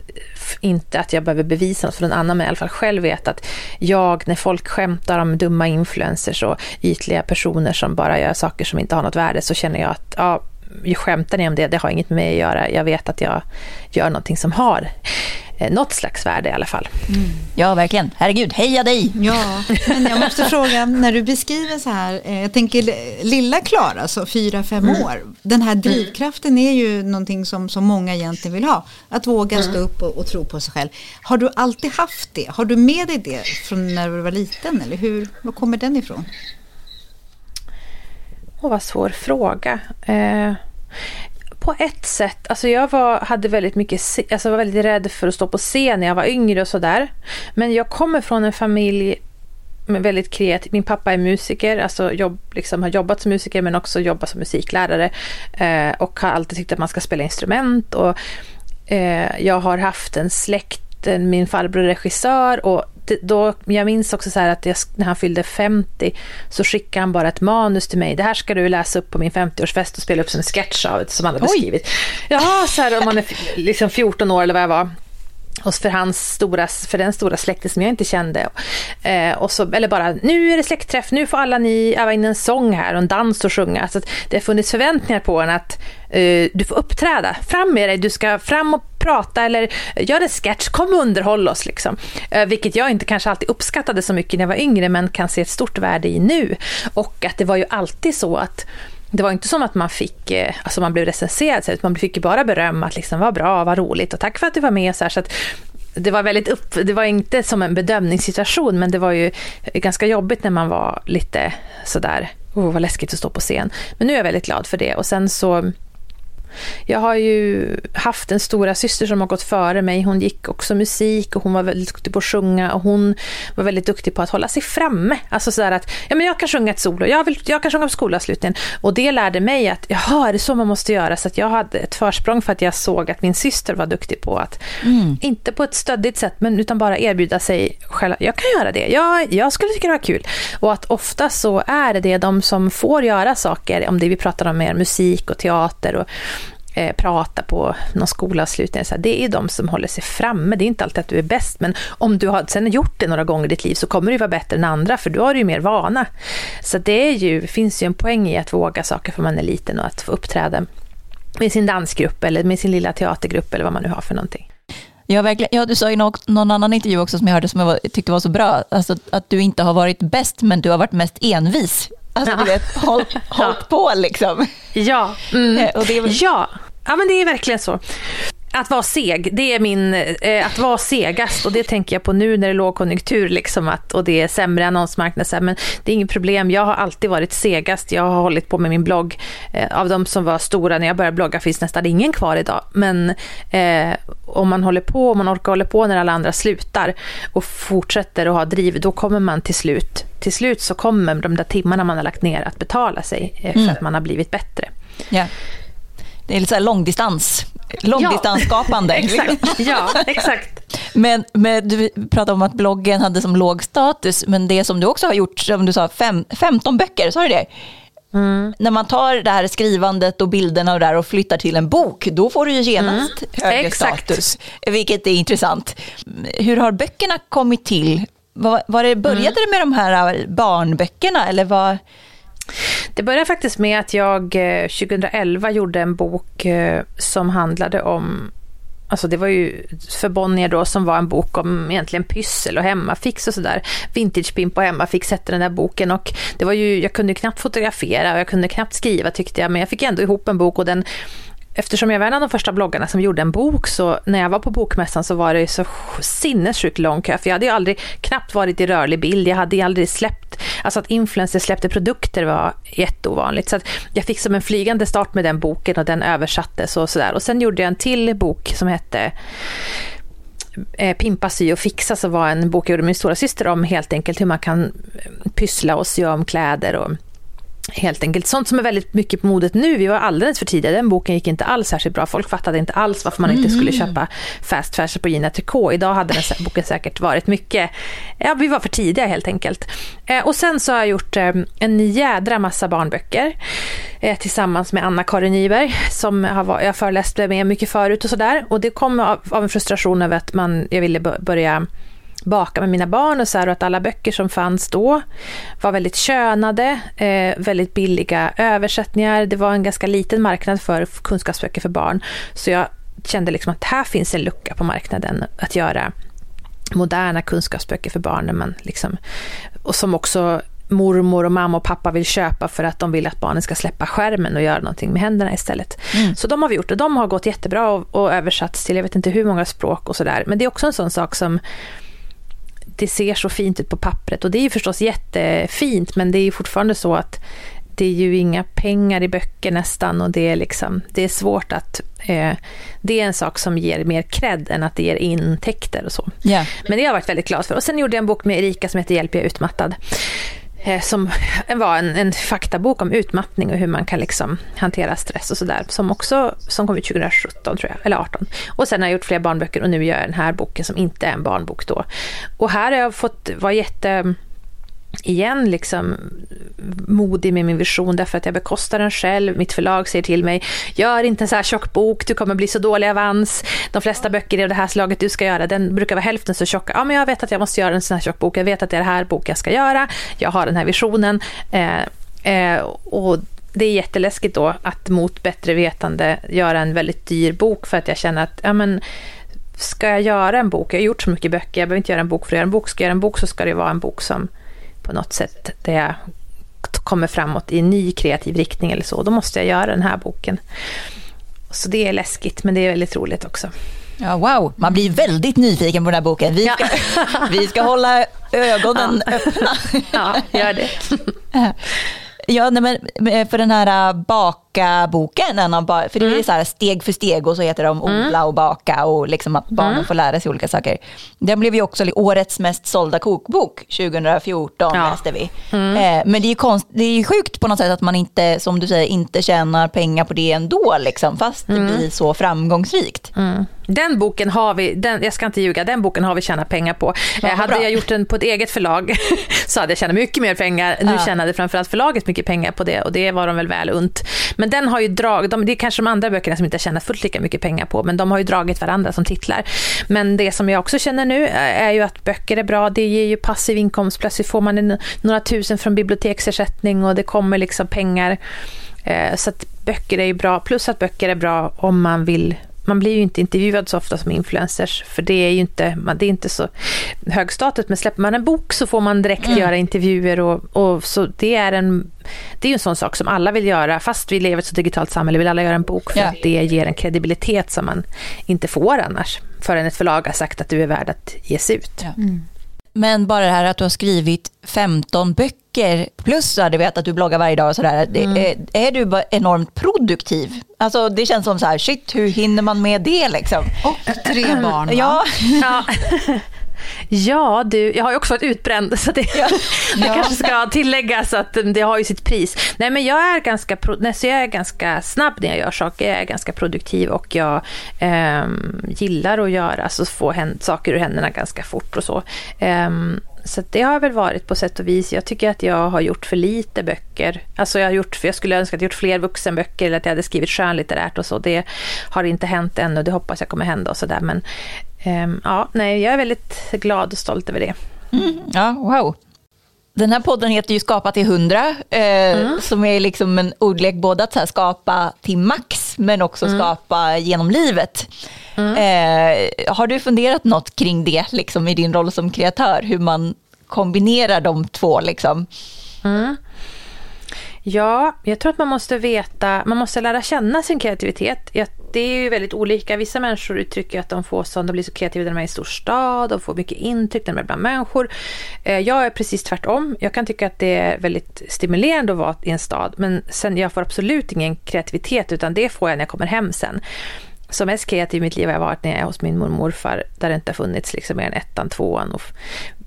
inte att jag behöver bevisa något för någon annan, men i alla fall själv vet att jag, när folk skämtar om dumma influencers och ytliga personer som bara gör saker som inte har något värde, så känner jag att ja, skämtar ni om det, det har inget med mig att göra. Jag vet att jag gör någonting som har Eh, något slags värde i alla fall. Mm. Ja, verkligen. Herregud, heja dig! Ja, men jag måste fråga, när du beskriver så här, eh, jag tänker lilla Klara, alltså fyra, fem mm. år. Den här drivkraften är ju någonting som, som många egentligen vill ha. Att våga stå upp och, och, tro på sig själv. Har du alltid haft det? Har du med dig det från när du var liten? Eller hur, var kommer den ifrån? Åh, vad svår fråga. Eh, på ett sätt. Alltså jag var, hade väldigt mycket, alltså var väldigt rädd för att stå på scen när jag var yngre och sådär. Men jag kommer från en familj med väldigt kreativ. Min pappa är musiker, alltså jobb, liksom har jobbat som musiker men också jobbat som musiklärare. Eh, och har alltid tyckt att man ska spela instrument. Och, eh, jag har haft en släkt, min farbror är regissör och då, jag minns också så att jag, när han fyllde 50 så skickade han bara ett manus till mig. Det här ska du läsa upp på min 50-årsfest och spela upp som en sketch av som han hade Oj. skrivit. Ja, så här om man är liksom 14 år eller vad jag var. Och för, hans stora, för den stora släkten som jag inte kände. Eh, och så, eller bara, nu är det släktträff, nu får alla ni öva in en sång här och en dans och sjunga. Alltså det har funnits förväntningar på en att eh, du får uppträda, fram med dig, du ska fram och prata eller gör en sketch, kom och underhåll oss. Liksom. Eh, vilket jag inte kanske alltid uppskattade så mycket när jag var yngre, men kan se ett stort värde i nu. Och att det var ju alltid så att det var inte som att man fick, eh, alltså man blev recenserad, utan man fick ju bara beröm att liksom, vad bra, vad roligt och tack för att du var med. Så, här, så att det var väldigt upp, det var inte som en bedömningssituation, men det var ju ganska jobbigt när man var lite sådär, oh, vad läskigt att stå på scen. Men nu är jag väldigt glad för det. Och sen så jag har ju haft en stora syster som har gått före mig. Hon gick också musik och hon var väldigt duktig på att sjunga och hon var väldigt duktig på att hålla sig framme. Alltså sådär att, ja men jag kan sjunga ett solo, jag, vill, jag kan sjunga på skolavslutningen. Och det lärde mig att, jaha, är det så man måste göra? Så att jag hade ett försprång för att jag såg att min syster var duktig på att, mm. inte på ett stöddigt sätt, men utan bara erbjuda sig själv. Jag kan göra det, jag, jag skulle tycka det var kul. Och att ofta så är det de som får göra saker, om det vi pratar om mer musik och teater och eh, prata på någon skolavslutning, så det är de som håller sig framme. Det är inte alltid att du är bäst, men om du har sen gjort det några gånger i ditt liv så kommer du vara bättre än andra, för du har ju mer vana. Så det är ju, finns ju en poäng i att våga saker för man är liten och att få uppträda med sin dansgrupp eller med sin lilla teatergrupp eller vad man nu har för någonting. Ja, verkligen. ja, du sa i någon, någon annan intervju också som jag hörde som jag var, tyckte var så bra, alltså att du inte har varit bäst men du har varit mest envis. Alltså ja. du vet, håll, på liksom. Ja. Mm. Eh, och det är... ja. Ja, men det är verkligen så. Att vara seg, det är min, eh, att vara segast och det tänker jag på nu när det är lågkonjunktur liksom att, och det är sämre annonsmarknad. Så här, men det är inget problem, jag har alltid varit segast. Jag har hållit på med min blogg. Eh, av de som var stora när jag började blogga finns nästan ingen kvar idag. Men eh, om man håller på, om man orkar hålla på när alla andra slutar och fortsätter att ha driv, då kommer man till slut, till slut så kommer de där timmarna man har lagt ner att betala sig eh, för mm. att man har blivit bättre. Ja. Det är lite så här långdistans långdistansskapande. Ja, exakt. Ja, exakt. Men, men, du pratade om att bloggen hade som låg status, men det som du också har gjort, som du sa, fem, 15 böcker, sa du det? Mm. När man tar det här skrivandet och bilderna och, där och flyttar till en bok, då får du ju genast mm. högre Exakt. status, vilket är intressant. Hur har böckerna kommit till? Var, var det, började mm. det med de här barnböckerna eller vad? Det började faktiskt med att jag eh, 2011 gjorde en bok eh, som handlade om Alltså det var ju för Bonnier då som var en bok om egentligen pyssel och hemmafix och sådär. Vintagepimp och hemmafix hette den där boken och det var ju, jag kunde knappt fotografera och jag kunde knappt skriva tyckte jag men jag fick ändå ihop en bok och den eftersom jag var en av de första bloggarna som gjorde en bok så när jag var på bokmässan så var det så sinnessjukt lång kö för jag hade ju aldrig knappt varit i rörlig bild, jag hade ju aldrig släppt, alltså att influencers släppte produkter var jätteovanligt. Så att jag fick som en flygande start med den boken och den översattes och sådär. Och sen gjorde jag en till bok som hette eh, Pimpa, sy och fixa så var en bok jag gjorde med min stora syster om helt enkelt hur man kan eh, pyssla och sy om kläder och Helt enkelt. Sånt som är väldigt mycket på modet nu. Vi var alldeles för tidiga. Den boken gick inte alls särskilt bra. Folk fattade inte alls varför man inte skulle mm. köpa fast fashion på Gina Tricot. Idag hade den boken säkert varit mycket... Ja, vi var för tidiga helt enkelt. Eh, och sen så har jag gjort eh, en jädra massa barnböcker eh, tillsammans med Anna-Karin Nyberg som har, jag föreläst med mycket förut och sådär. Och det kom av, av en frustration över att man, jag ville börja baka med mina barn och så här, och att alla böcker som fanns då var väldigt könade, eh, väldigt billiga översättningar. Det var en ganska liten marknad för kunskapsböcker för barn. Så jag kände liksom att här finns en lucka på marknaden att göra moderna kunskapsböcker för barn. Man liksom, och som också mormor och mamma och pappa vill köpa för att de vill att barnen ska släppa skärmen och göra någonting med händerna istället. Mm. Så de har vi gjort och de har gått jättebra och, och översatts till jag vet inte hur många språk och sådär. Men det är också en sån sak som det ser så fint ut på pappret och det är ju förstås jättefint men det är ju fortfarande så att det är ju inga pengar i böcker nästan och det är, liksom, det är svårt att... Eh, det är en sak som ger mer cred än att det ger intäkter och så. Yeah. Men det har jag varit väldigt glad för. Och sen gjorde jag en bok med Erika som heter Hjälp, jag är utmattad. Eh, som var en, en faktabok om utmattning och hur man kan liksom hantera stress och sådär. Som också som kom ut 2017 tror jag, eller 18. Och sen har jag gjort fler barnböcker och nu gör jag den här boken som inte är en barnbok då. Och här har jag fått vara jätte igen liksom modig med min vision därför att jag bekostar den själv. Mitt förlag säger till mig, gör inte en så här tjock bok, du kommer bli så dålig avans. De flesta böcker i det här slaget du ska göra, den brukar vara hälften så tjocka. Ja, men jag vet att jag måste göra en sån här tjock bok, jag vet att det är det här bok jag ska göra, jag har den här visionen. Eh, eh, och det är jätteläskigt då att mot bättre vetande göra en väldigt dyr bok för att jag känner att ja, men, ska jag göra en bok, jag har gjort så mycket böcker, jag behöver inte göra en bok för att göra en bok, ska jag göra en bok så ska det vara en bok som på något sätt där jag kommer framåt i en ny kreativ riktning eller så, då måste jag göra den här boken. Så det är läskigt, men det är väldigt roligt också. Ja, wow, man blir väldigt nyfiken på den här boken. Vi ska, ja. vi ska hålla ögonen ja. öppna. Ja, gör det. Ja, nej, men för den här äh, baka-boken, för det är mm. så här steg för steg och så heter de mm. odla och baka och liksom att barnen mm. får lära sig olika saker. Den blev ju också årets mest sålda kokbok 2014 ja. läste vi. Mm. Eh, men det är ju konst, det är sjukt på något sätt att man inte, som du säger, inte tjänar pengar på det ändå, liksom, fast det mm. blir så framgångsrikt. Mm. Den boken har vi, den, jag ska inte ljuga, den boken har vi tjänat pengar på. Ja, eh, hade bra. jag gjort den på ett eget förlag så hade jag tjänat mycket mer pengar. Nu ja. tjänade framförallt förlaget mycket pengar på det och det var de väl väl unt. Men den har ju dragit, de, det är kanske de andra böckerna som inte tjänat fullt lika mycket pengar på, men de har ju dragit varandra som titlar. Men det som jag också känner nu är ju att böcker är bra, det ger ju passiv inkomst, plötsligt får man en, några tusen från biblioteksersättning och det kommer liksom pengar. Eh, så att böcker är ju bra, plus att böcker är bra om man vill man blir ju inte intervjuad så ofta som influencers, för det är ju inte, det är inte så högstatus. Men släpper man en bok så får man direkt mm. göra intervjuer och, och, så det är en det är ju en sån sak som alla vill göra, fast vi lever i ett så digitalt samhälle vill alla göra en bok för ja. att det ger en kredibilitet som man inte får annars, förrän ett förlag har sagt att du är värd att ges ut. Ja. Mm. Men bara det här att du har skrivit 15 böcker plus att du vet att du bloggar varje dag och sådär. Mm. Är, är, du bara enormt produktiv? Alltså det känns som så här, shit hur hinner man med det liksom? Och tre barn va? Ja. ja. Ja, du, jag har ju också varit utbränd så det, ja. det ja. kanske ska tilläggas att det har ju sitt pris. Nej men jag är ganska, nej, så jag är ganska snabb när jag gör saker, jag är ganska produktiv och jag eh, gillar att göra, alltså få händ, saker ur händerna ganska fort och så. Eh, så det har väl varit på sätt och vis. Jag tycker att jag har gjort för lite böcker. Alltså jag, har gjort, jag skulle önska att jag gjort fler vuxenböcker eller att jag hade skrivit skönlitterärt och så. Det har inte hänt ännu. Det hoppas jag kommer hända och sådär. Men um, ja, nej, jag är väldigt glad och stolt över det. Mm, ja, wow. Den här podden heter ju Skapa till 100, eh, mm. som är liksom en ordlek både att här, skapa till max, men också mm. skapa genom livet. Mm. Eh, har du funderat något kring det liksom, i din roll som kreatör, hur man kombinerar de två? Liksom? Mm. Ja, jag tror att man måste veta, man måste lära känna sin kreativitet. Det är ju väldigt olika. Vissa människor uttrycker att de får sån, de blir så kreativa när de är i en stor stad, de får mycket intryck när de är bland människor. Eh, jag är precis tvärtom. Jag kan tycka att det är väldigt stimulerande att vara i en stad, men sen jag får absolut ingen kreativitet, utan det får jag när jag kommer hem sen som mest kreativ i mitt liv har jag varit när jag är hos min mormor och morfar, där det inte har funnits liksom mer än ettan, tvåan och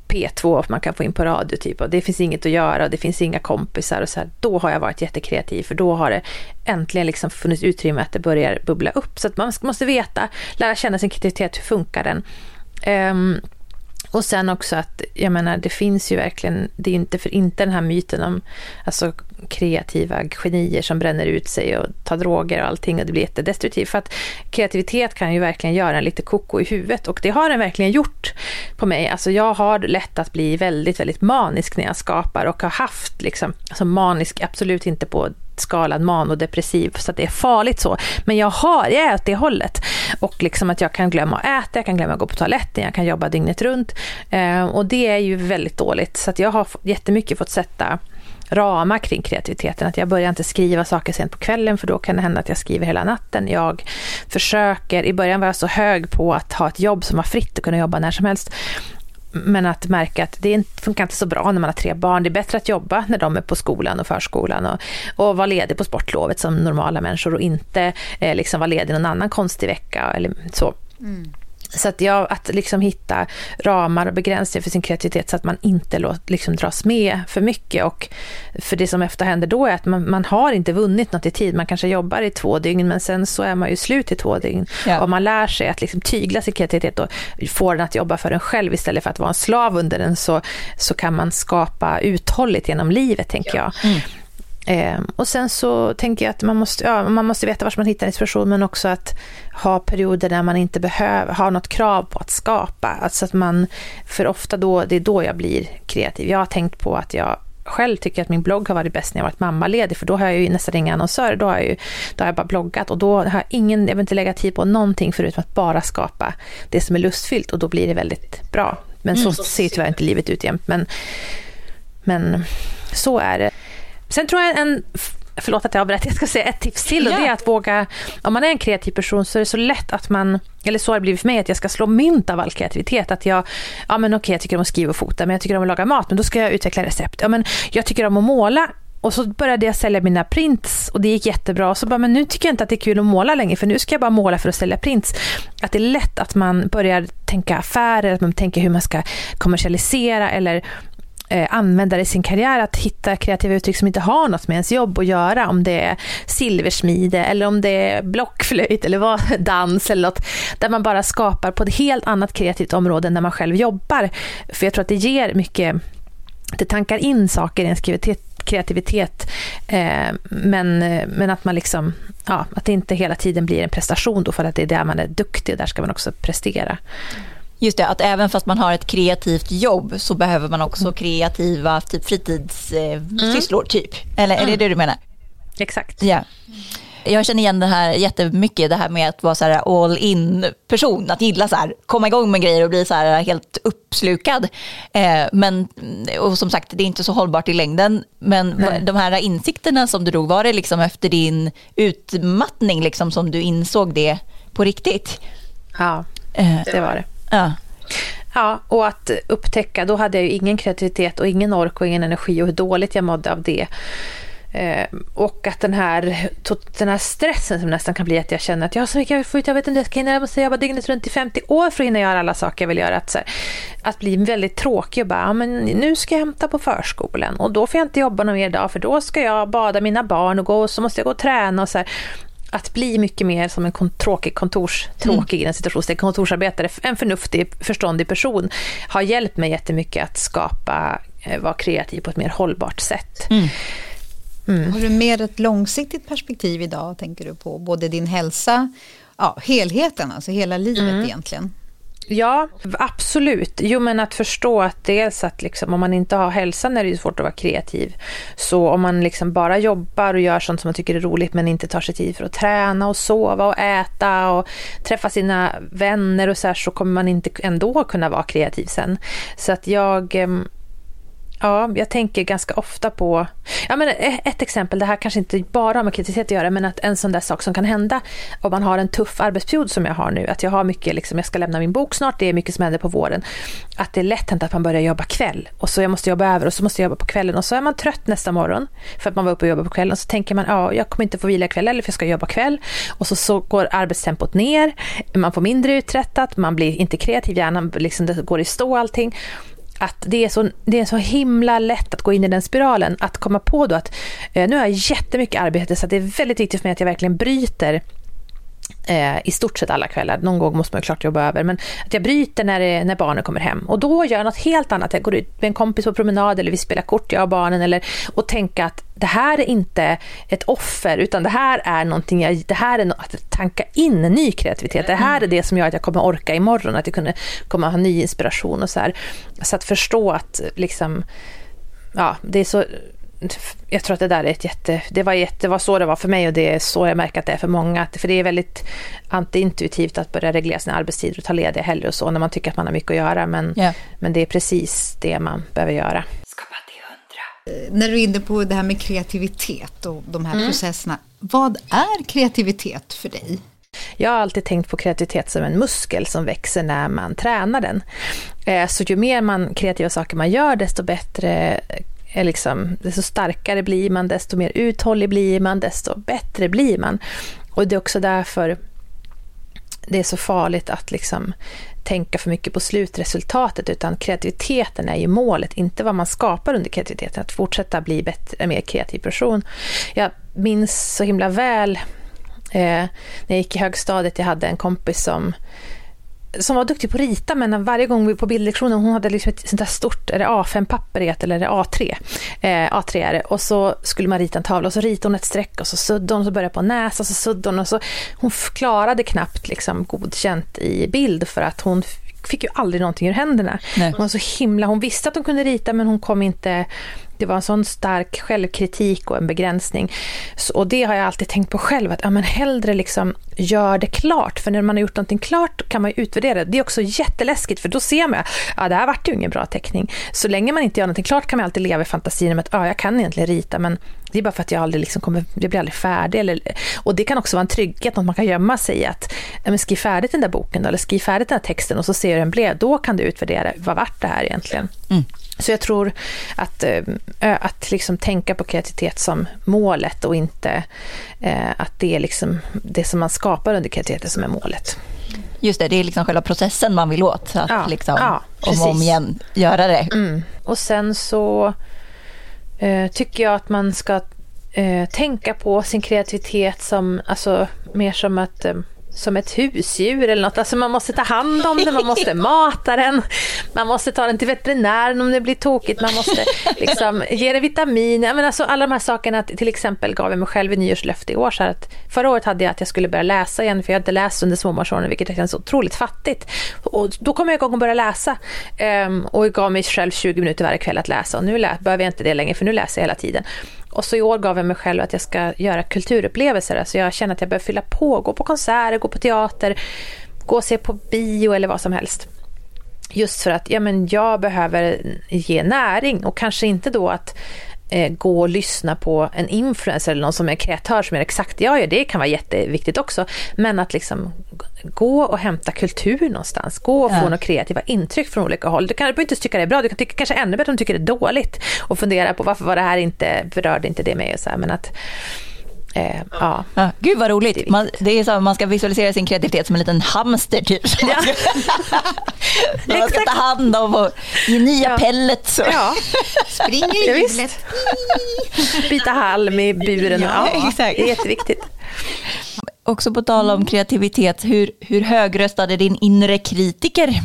P2 man kan få in på radio typ och det finns inget att göra och det finns inga kompisar och så här, då har jag varit jättekreativ för då har det äntligen liksom funnits utrymme att det börjar bubbla upp. Så att man måste veta, lära känna sin kreativitet, hur funkar den? Um, och sen också att, jag menar, det finns ju verkligen, det är inte för inte den här myten om alltså, kreativa genier som bränner ut sig och tar droger och allting och det blir jättedestruktivt. För att kreativitet kan ju verkligen göra en lite koko i huvudet och det har den verkligen gjort på mig. Alltså jag har lätt att bli väldigt, väldigt manisk när jag skapar och har haft liksom, alltså manisk, absolut inte på skalan manodepressiv så att det är farligt så. Men jag, har, jag är åt det hållet. Och liksom att jag kan glömma att äta, jag kan glömma att gå på toaletten, jag kan jobba dygnet runt. Eh, och det är ju väldigt dåligt. Så att jag har jättemycket fått sätta ramar kring kreativiteten. Att jag börjar inte skriva saker sent på kvällen för då kan det hända att jag skriver hela natten. Jag försöker, i början var jag så hög på att ha ett jobb som var fritt och kunna jobba när som helst. Men att märka att det funkar inte så bra när man har tre barn. Det är bättre att jobba när de är på skolan och förskolan och, och vara ledig på sportlovet som normala människor och inte eh, liksom vara ledig någon annan konstig vecka eller så. Mm. Så att, jag, att liksom hitta ramar och begränsningar för sin kreativitet så att man inte låt, liksom dras med för mycket. Och för det som efter händer då är att man, man har inte vunnit något i tid. Man kanske jobbar i två dygn men sen så är man ju slut i två dygn. Ja. Och man lär sig att liksom tygla sin kreativitet och få den att jobba för en själv istället för att vara en slav under den så, så kan man skapa uthålligt genom livet tänker jag. Mm. Eh, och sen så tänker jag att man måste, ja, man måste veta var man hittar inspiration men också att ha perioder där man inte behöver ha något krav på att skapa. Alltså att man, för ofta då, det är då jag blir kreativ. Jag har tänkt på att jag själv tycker att min blogg har varit bäst när jag varit mammaledig för då har jag ju nästan inga annonsörer, då har jag, ju, då har jag bara bloggat och då har jag ingen, jag vill inte lägga tid på någonting förutom att bara skapa det som är lustfyllt och då blir det väldigt bra. Men så mm. ser tyvärr inte livet ut jämt men, men så är det. Sen tror jag en Förlåt att jag avbröt, jag ska säga ett tips till och det är att våga, om man är en kreativ person så är det så lätt att man, eller så har det blivit för mig, att jag ska slå mynt av all kreativitet. Att jag, ja men okej jag tycker om att skriva och fota men jag tycker om att laga mat men då ska jag utveckla recept. Ja men jag tycker om att måla och så började jag sälja mina prints och det gick jättebra. Så bara, men nu tycker jag inte att det är kul att måla längre för nu ska jag bara måla för att sälja prints. Att det är lätt att man börjar tänka affärer, att man tänker hur man ska kommersialisera eller Eh, användare i sin karriär att hitta kreativa uttryck som inte har något med ens jobb att göra. Om det är silversmide eller om det är blockflöjt eller vad, dans eller något. Där man bara skapar på ett helt annat kreativt område än när man själv jobbar. För jag tror att det ger mycket, det tankar in saker i ens kreativitet. Eh, men, men att man liksom, ja, att det inte hela tiden blir en prestation då för att det är där man är duktig och där ska man också prestera. Just det, att även fast man har ett kreativt jobb så behöver man också mm. kreativa typ fritidssysslor mm. typ. Eller är det mm. det du menar? Exakt. Ja. Jag känner igen det här jättemycket, det här med att vara så här all in person, att gilla så här, komma igång med grejer och bli så här helt uppslukad. Eh, men, och som sagt, det är inte så hållbart i längden. Men Nej. de här insikterna som du drog, var det liksom efter din utmattning liksom som du insåg det på riktigt? Ja, eh, det var det. Ja. Ja, och att upptäcka, då hade jag ju ingen kreativitet och ingen ork och ingen energi och hur dåligt jag mådde av det. Eh, och att den här, den här stressen som nästan kan bli att jag känner att jag har så mycket jag vill få ut, jag vet inte, jag ska hinna, jag måste jobba dygnet runt i 50 år för att hinna göra alla saker jag vill göra. Att, så här, att bli väldigt tråkig och bara, ja, men nu ska jag hämta på förskolan och då får jag inte jobba någon mer dag för då ska jag bada mina barn och gå och så måste jag gå och träna och så här att bli mycket mer som en tråkig kontors, tråkig mm. situationssteg, kontorsarbetare, en förnuftig, förståndig person, har hjälpt mig jättemycket att skapa, eh, vara kreativ på ett mer hållbart sätt. Mm. Mm. Har du mer ett långsiktigt perspektiv idag, tänker du på både din hälsa, ja, helheten, alltså hela livet mm. egentligen? Ja, absolut. Jo, men att förstå att dels att liksom, om man inte har hälsan är det svårt att vara kreativ. Så om man liksom bara jobbar och gör sånt som man tycker är roligt men inte tar sig tid för att träna och sova och äta och träffa sina vänner och så här, så kommer man inte ändå kunna vara kreativ sen. Så att jag ehm, Ja, jag tänker ganska ofta på... Ja, men e-, ett exempel, det här kanske inte bara har med kreativitet att göra, men att en sån där sak som kan hända om man har en tuff arbetsperiod som jag har nu, att jag har mycket, liksom, jag ska lämna min bok snart, det är mycket som händer på våren, att det är lätt hänt att man börjar jobba kväll och så jag måste jobba över och så måste jag jobba på kvällen och så är man trött nästa morgon för att man var uppe och jobbade på kvällen och så tänker man, ja, jag kommer inte få vila kväll eller för jag ska jobba kväll och så, så går arbetstempot ner, man får mindre uträttat, man blir inte kreativ, hjärnan liksom, det går i stå allting att det är, så, det är så himla lätt att gå in i den spiralen. Att komma på då att eh, nu har jag jättemycket arbete så det är väldigt viktigt för mig att jag verkligen bryter i stort sett alla kvällar. Någon gång måste man klart jobba över. Men att jag bryter när, det, när barnen kommer hem. Och då gör jag något helt annat. Jag går ut med en kompis på promenad eller vi spelar kort, jag och barnen. Eller, och tänka att det här är inte ett offer utan det här är någonting, jag, det här är att tanka in ny kreativitet. Det här är det som gör att jag kommer orka imorgon, att jag kommer, kommer ha ny inspiration och så här. Så att förstå att liksom, ja, det är så jag tror att det där är ett jätte... Det var, jätte, det var så det var för mig och det är så jag märker att det är för många. För det är väldigt antiintuitivt att börja reglera sina arbetstider och ta lediga helger och så när man tycker att man har mycket att göra. Men, yeah. men det är precis det man behöver göra. Eh, när du är inne på det här med kreativitet och de här mm. processerna. Vad är kreativitet för dig? Jag har alltid tänkt på kreativitet som en muskel som växer när man tränar den. Eh, så ju mer man kreativa saker man gör, desto bättre är liksom, desto starkare blir man, desto mer uthållig blir man, desto bättre blir man. Och det är också därför det är så farligt att liksom tänka för mycket på slutresultatet, utan kreativiteten är ju målet, inte vad man skapar under kreativiteten. Att fortsätta bli bättre, en mer kreativ person. Jag minns så himla väl eh, när jag gick i högstadiet, jag hade en kompis som som var duktig på att rita, men varje gång vi på bildlektionen, hon hade liksom ett sånt där stort, är det A5-papper eller är det A3? Eh, A3 är det. Och så skulle man rita en tavla och så ritade hon ett streck och så suddade hon och så började på näsa och så suddade hon och så hon klarade knappt liksom godkänt i bild för att hon fick ju aldrig någonting ur händerna. Nej. Hon var så himla, hon visste att hon kunde rita men hon kom inte det var en sån stark självkritik och en begränsning. Så, och det har jag alltid tänkt på själv, att ja, men hellre liksom gör det klart. För när man har gjort någonting klart kan man ju utvärdera det. Det är också jätteläskigt, för då ser man att ja, det här vart ju ingen bra teckning. Så länge man inte gör någonting klart kan man alltid leva i fantasin om att ja, jag kan egentligen rita, men det är bara för att jag aldrig liksom kommer, jag blir aldrig färdig. Eller, och det kan också vara en trygghet, något man kan gömma sig i. Att ja, men skriv färdigt den där boken då, eller skriv färdigt den här texten och så ser hur den blev. Då kan du utvärdera, vad vart det här egentligen? Mm. Så jag tror att, att liksom tänka på kreativitet som målet och inte att det är liksom det som man skapar under kreativitet som är målet. Just det, det är liksom själva processen man vill åt. Att ja, liksom, ja, om och om igen göra det. Mm. Och sen så eh, tycker jag att man ska eh, tänka på sin kreativitet som, alltså mer som att eh, som ett husdjur eller något. Alltså man måste ta hand om den, man måste mata den, man måste ta den till veterinären om det blir tokigt, man måste liksom ge det vitaminer. Men alltså alla de här sakerna, till exempel gav jag mig själv en nyårslöfte i år. Så att förra året hade jag att jag skulle börja läsa igen, för jag hade läst under småbarnsåren, vilket känns otroligt fattigt. Och då kom jag igång och började läsa. Um, och gav mig själv 20 minuter varje kväll att läsa. Och nu lä behöver jag inte det längre, för nu läser jag hela tiden. Och så i år gav jag mig själv att jag ska göra kulturupplevelser. Alltså jag känner att jag behöver fylla på, gå på konserter, gå på teater, gå och se på bio eller vad som helst. Just för att ja, men jag behöver ge näring och kanske inte då att eh, gå och lyssna på en influencer eller någon som är kreatör som är exakt jag gör. Det kan vara jätteviktigt också. Men att liksom gå och hämta kultur någonstans. Gå och få ja. några kreativa intryck från olika håll. Du kan inte tycka det är bra, du kan tycka kanske ännu bättre om du tycker det är dåligt. Och fundera på varför var det här inte, berörde inte det mig och så här, Men att Eh, ja. Ja, gud vad roligt. Det är, man, det är så, man ska visualisera sin kreativitet som en liten hamster typ. Ja. Man, ska, man ska ta hand om och ge nya ja. pellets. Och. Ja. Springer i hjulet. Byta halm i buren. Ja, ja, exakt. Det är jätteviktigt. Också på tal om kreativitet, hur, hur högröstade din inre kritiker?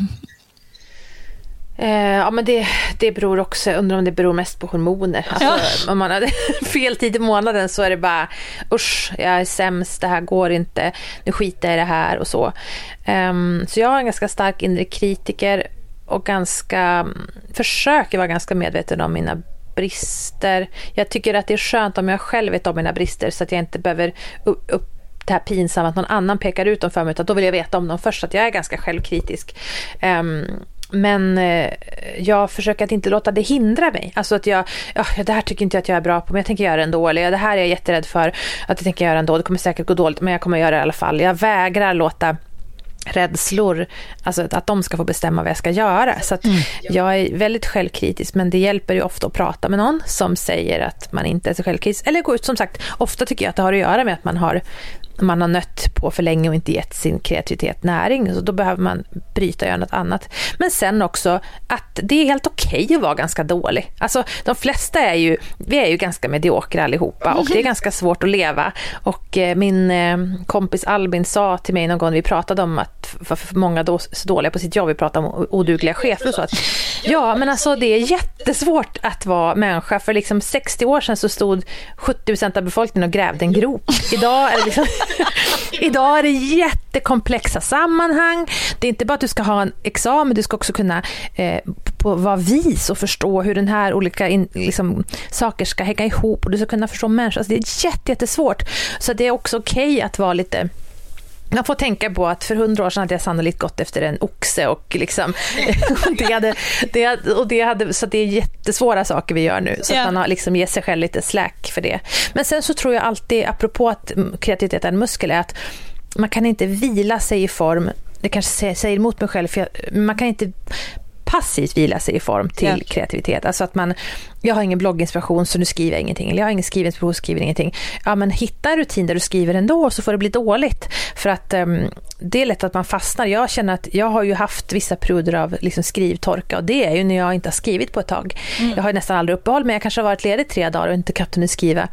Eh, ja, men det, det beror också, undrar om det beror mest på hormoner. Alltså, ja. Om man hade fel tid i månaden så är det bara usch, jag är sämst, det här går inte, nu skiter jag i det här och så. Um, så jag har en ganska stark inre kritiker och ganska, försöker vara ganska medveten om mina brister. Jag tycker att det är skönt om jag själv vet om mina brister så att jag inte behöver upp, upp det här pinsamma att någon annan pekar ut dem för mig, utan då vill jag veta om dem först, så att jag är ganska självkritisk. Um, men eh, jag försöker att inte låta det hindra mig. Alltså att jag, ja, det här tycker inte jag att jag är bra på, men jag tänker göra det ändå. Eller det här är jag jätterädd för att jag tänker göra ändå. Det kommer säkert gå dåligt, men jag kommer göra det i alla fall. Jag vägrar låta rädslor, alltså att de ska få bestämma vad jag ska göra. Så mm. jag är väldigt självkritisk, men det hjälper ju ofta att prata med någon som säger att man inte är så självkritisk. Eller gå ut, som sagt, ofta tycker jag att det har att göra med att man har man har nött på för länge och inte gett sin kreativitet näring. Så då behöver man bryta och göra något annat. Men sen också att det är helt okej okay att vara ganska dålig. Alltså de flesta är ju, vi är ju ganska mediokra allihopa och det är ganska svårt att leva. Och eh, min eh, kompis Albin sa till mig någon gång, vi pratade om att varför många då så dåliga på sitt jobb, vi pratade om odugliga chefer och så att ja men alltså det är jättesvårt att vara människa. För liksom 60 år sedan så stod 70% av befolkningen och grävde en grop. Idag är det liksom Idag är det jättekomplexa sammanhang. Det är inte bara att du ska ha en examen, du ska också kunna eh, vara vis och förstå hur den här olika in, liksom, saker ska hänga ihop och du ska kunna förstå människor. Alltså, det är jätte, jättesvårt. Så det är också okej okay att vara lite jag får tänka på att för hundra år sedan hade jag sannolikt gått efter en oxe och liksom, det hade, det, och det hade, så det är jättesvåra saker vi gör nu. Så yeah. att man har liksom ger sig själv lite slack för det. Men sen så tror jag alltid, apropå att kreativitet är en muskel, är att man kan inte vila sig i form det kanske säger emot mig själv, för jag, man kan inte passivt vila sig i form till ja. kreativitet. Alltså att man, jag har ingen blogginspiration så nu skriver jag ingenting. Eller jag har ingen skrivinspiration skriver ingenting. Ja men hitta en rutin där du skriver ändå så får det bli dåligt. För att um, det är lätt att man fastnar. Jag känner att jag har ju haft vissa perioder av liksom skrivtorka och det är ju när jag inte har skrivit på ett tag. Mm. Jag har nästan aldrig uppehåll men jag kanske har varit ledig tre dagar och inte kunnat skriva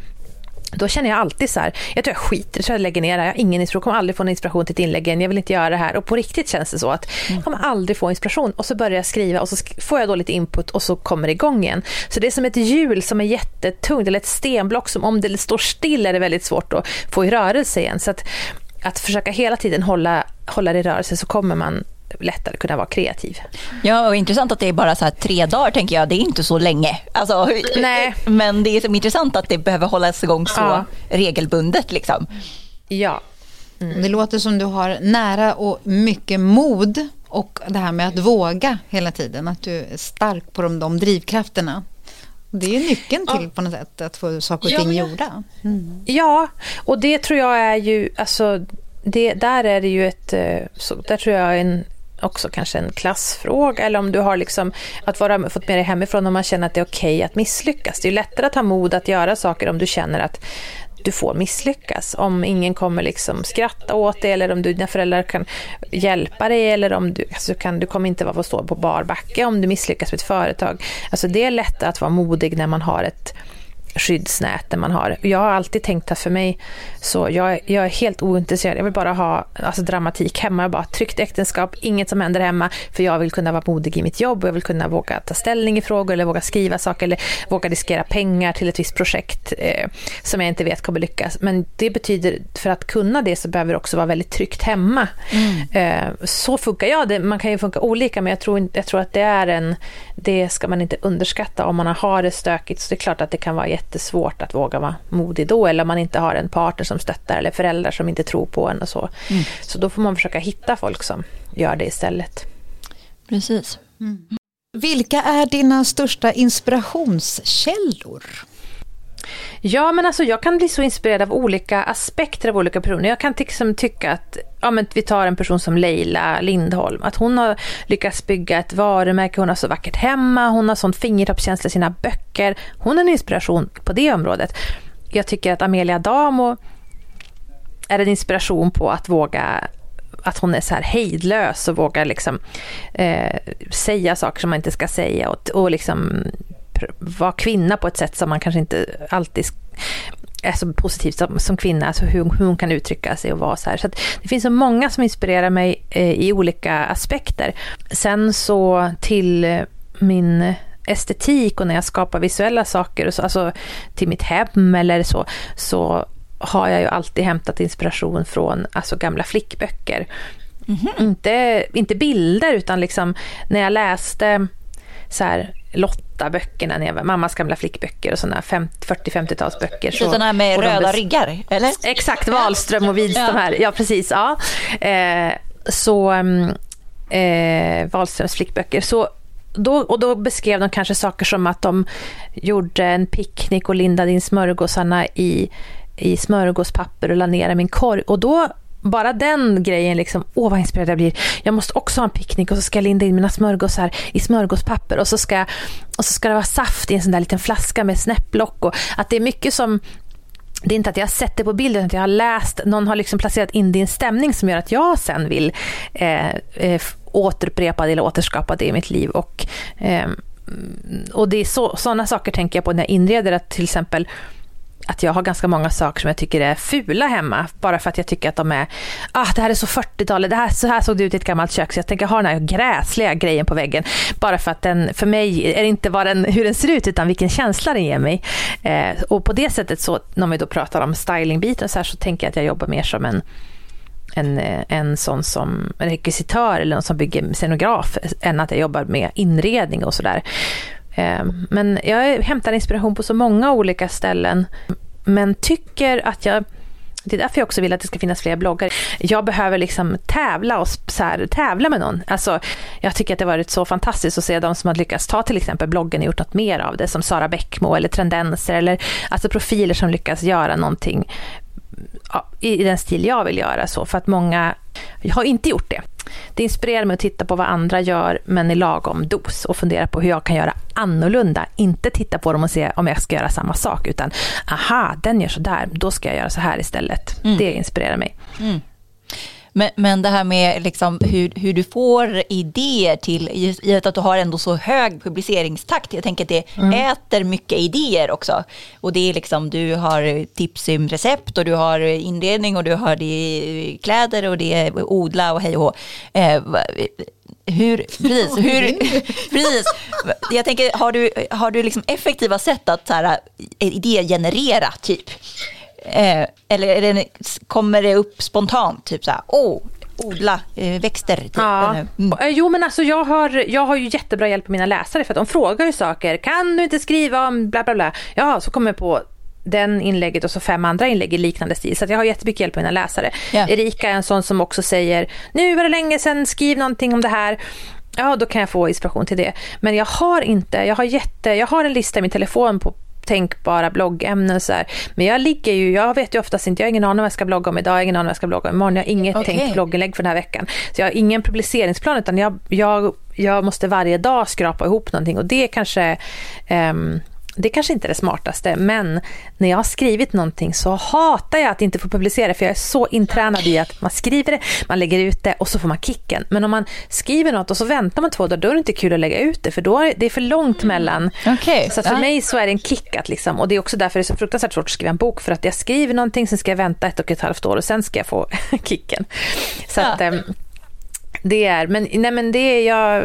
då känner jag alltid så här, jag tror jag skiter jag tror jag lägger ner det här. Jag har ingen inspiration, kommer aldrig få någon inspiration till ett inlägg igen, jag vill inte göra det här. Och på riktigt känns det så att jag kommer aldrig få inspiration. Och så börjar jag skriva och så får jag då lite input och så kommer det igång igen. Så det är som ett hjul som är jättetungt, eller ett stenblock som om det står still är det väldigt svårt att få i rörelse igen. Så att, att försöka hela tiden hålla, hålla det i rörelse så kommer man lättare kunna vara kreativ. Ja, och intressant att det är bara så tre dagar tänker jag. Det är inte så länge. Alltså, Nej. Men det är som intressant att det behöver hållas igång så ja. regelbundet. Liksom. Ja. Mm. Det låter som du har nära och mycket mod och det här med att våga hela tiden. Att du är stark på de, de drivkrafterna. Det är nyckeln till ja. på något sätt att få saker och ting ja, gjorda. Mm. Ja, och det tror jag är ju, alltså det, där är det ju ett, eh, så, där tror jag en också kanske en klassfråga eller om du har liksom att vara, fått med dig hemifrån och man känner att det är okej okay att misslyckas. Det är lättare att ha mod att göra saker om du känner att du får misslyckas. Om ingen kommer liksom skratta åt dig eller om du, dina föräldrar kan hjälpa dig eller om du, alltså kan, du kommer inte vara stå på bar backe om du misslyckas med ett företag. Alltså det är lättare att vara modig när man har ett skyddsnäten man har. Jag har alltid tänkt att för mig, så jag, jag är helt ointresserad. Jag vill bara ha alltså, dramatik hemma. Jag bara tryggt äktenskap, inget som händer hemma. För jag vill kunna vara modig i mitt jobb och jag vill kunna våga ta ställning i frågor eller våga skriva saker eller våga riskera pengar till ett visst projekt eh, som jag inte vet kommer lyckas. Men det betyder, för att kunna det så behöver det också vara väldigt tryggt hemma. Mm. Eh, så funkar jag. Det, man kan ju funka olika men jag tror, jag tror att det är en, det ska man inte underskatta om man har det stökigt. Så det är klart att det kan vara jättesvårt att våga vara modig då eller om man inte har en partner som stöttar eller föräldrar som inte tror på en och så. Mm. Så då får man försöka hitta folk som gör det istället. Precis. Mm. Vilka är dina största inspirationskällor? Ja, men alltså jag kan bli så inspirerad av olika aspekter av olika personer. Jag kan liksom tycka att, ja men vi tar en person som Leila Lindholm, att hon har lyckats bygga ett varumärke, hon har så vackert hemma, hon har sån fingertoppskänsla i sina böcker. Hon är en inspiration på det området. Jag tycker att Amelia Damo är en inspiration på att våga att hon är så här hejdlös och vågar liksom, eh, säga saker som man inte ska säga och, och liksom vara kvinna på ett sätt som man kanske inte alltid är så positivt som, som kvinna, alltså hur, hur hon kan uttrycka sig och vara så här. Så det finns så många som inspirerar mig eh, i olika aspekter. Sen så till min estetik och när jag skapar visuella saker, och så, alltså till mitt hem eller så, så har jag ju alltid hämtat inspiration från alltså gamla flickböcker. Mm -hmm. inte, inte bilder utan liksom när jag läste så här, Lotta-böckerna, när jag var, mammas gamla flickböcker och sådana 40-50-talsböcker. Så, sådana med röda ryggar, eller? Exakt, Wahlström och Widström ja. här. Ja, precis. Ja. Eh, så mm, eh, Wahlströms flickböcker. Så då, och då beskrev de kanske saker som att de gjorde en picknick och lindade in smörgåsarna i, i smörgåspapper och la ner i min korg. Och då bara den grejen, liksom, åh vad inspirerad jag blir. Jag måste också ha en picknick och så ska jag linda in mina smörgåsar i smörgåspapper och så ska, och så ska det vara saft i en sån där liten flaska med snäpplock. Och att det är mycket som det är inte att jag har sett det på bilden, utan att jag har läst, någon har liksom placerat in det i en stämning som gör att jag sen vill eh, eh, återupprepa det eller återskapa det i mitt liv. Och, eh, och det är sådana saker tänker jag på när jag inreder, att till exempel att jag har ganska många saker som jag tycker är fula hemma. Bara för att jag tycker att de är, ah det här är så 40-talet, här, så här såg det ut i ett gammalt kök. Så jag tänker ha den här gräsliga grejen på väggen. Bara för att den, för mig är det inte vad den, hur den ser ut utan vilken känsla den ger mig. Eh, och på det sättet så, när vi då pratar om stylingbiten så här så tänker jag att jag jobbar mer som en en, en sån som rekvisitör eller någon som bygger scenograf än att jag jobbar med inredning och sådär. Eh, men jag hämtar inspiration på så många olika ställen. Men tycker att jag det är därför jag också vill att det ska finnas fler bloggar. Jag behöver liksom tävla, och så här, tävla med någon. Alltså, jag tycker att det har varit så fantastiskt att se de som har lyckats ta till exempel bloggen och gjort något mer av det, som Sara Bäckmo eller Trendenser, eller alltså profiler som lyckas göra någonting i den stil jag vill göra. så För att många har inte gjort det. Det inspirerar mig att titta på vad andra gör, men i lagom dos och fundera på hur jag kan göra annorlunda. Inte titta på dem och se om jag ska göra samma sak, utan aha, den gör så där, då ska jag göra så här istället. Mm. Det inspirerar mig. Mm. Men, men det här med liksom hur, hur du får idéer till, i att du har ändå så hög publiceringstakt. Jag tänker att det mm. äter mycket idéer också. Och det är liksom, du har tips om recept och du har inredning och du har det kläder och det är odla och hej och hå. Eh, hur, precis, hur, precis. Jag tänker, har du, har du liksom effektiva sätt att så här, idégenerera typ? Eh, eller det, kommer det upp spontant? Typ så här, oh, odla eh, växter. Typ. Ja. Mm. Eh, jo men alltså jag har, jag har ju jättebra hjälp av mina läsare för att de frågar ju saker. Kan du inte skriva om bla bla bla? Ja, så kommer jag på den inlägget och så fem andra inlägg i liknande stil. Så jag har jättemycket hjälp av mina läsare. Yeah. Erika är en sån som också säger, nu var det länge sedan, skriv någonting om det här. Ja, då kan jag få inspiration till det. Men jag har inte, jag har jätte, jag har en lista i min telefon på tänkbara bloggämnen. Så här. Men jag ligger ju, jag vet ju oftast inte, jag har ingen aning om vad jag ska blogga om idag, jag har ingen aning om vad jag ska blogga om imorgon, jag har inget Okej. tänkt blogginlägg för den här veckan. Så jag har ingen publiceringsplan utan jag, jag, jag måste varje dag skrapa ihop någonting och det kanske ehm, det kanske inte är det smartaste, men när jag har skrivit någonting så hatar jag att inte få publicera för jag är så intränad i att man skriver det, man lägger ut det och så får man kicken. Men om man skriver något och så väntar man två dagar, då är det inte kul att lägga ut det för då är det för långt mellan. Okej. Så för Ja. mig så är det en kick att liksom, och det är också därför det är så fruktansvärt svårt att skriva en bok för att jag skriver någonting, sen ska jag vänta ett och ett halvt år och sen ska jag få kicken. Så Ja. att ehm, det är, men, nej men det är jag,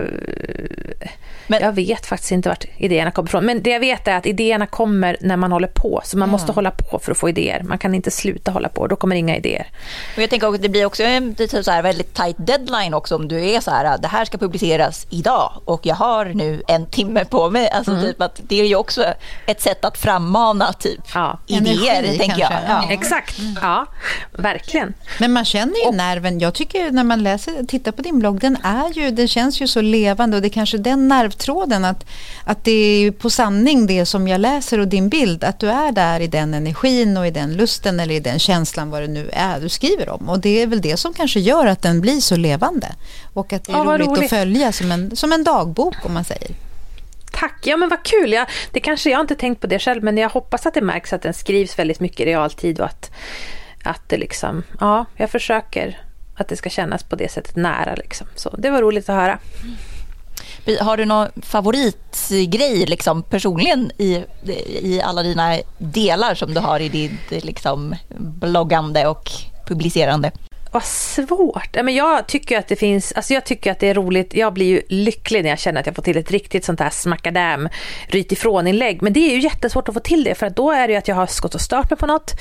Men- jag vet faktiskt inte vart idéerna kommer ifrån. Men det jag vet är att idéerna kommer när man håller på. Så man måste hålla på för att få idéer. Man kan inte sluta hålla på, då kommer inga idéer. Och jag tänker också det blir också en det är typ så här väldigt tight deadline också om du är så här, det här ska publiceras idag och jag har nu en timme på mig. Alltså Mm. typ att det är ju också ett sätt att frammana typ Ja. idéer, Energi tänker jag. kanske, Ja. ja. Exakt, ja, verkligen. Men man känner ju nerven. Jag tycker när man läser, tittar på din blogg, den, är ju, den känns ju så levande och det är kanske den nervtråden att, att det är på sanning det som jag läser och din bild, att du är där i den energin och i den lusten eller i den känslan vad det nu är du skriver om. Och det är väl det som kanske gör att den blir så levande. Och att det är Ja, roligt, roligt. att följa som en, som en dagbok om man säger. Tack, ja men vad kul. Jag, det kanske, jag har inte tänkt på det själv, men jag hoppas att det märks att den skrivs väldigt mycket i realtid och att, att det liksom, ja, jag försöker att det ska kännas på det sättet nära liksom. Så det var roligt att höra. Har du någon favoritgrej liksom, personligen i, i alla dina delar som du har i ditt liksom, bloggande och publicerande? Vad svårt. Men jag tycker att det finns, alltså jag tycker att det är roligt. Jag blir ju lycklig när jag känner att jag får till ett riktigt sånt här smackadam, ryt ifrån-inlägg. Men det är ju jättesvårt att få till det för att då är det ju att jag har gått och stört mig på något.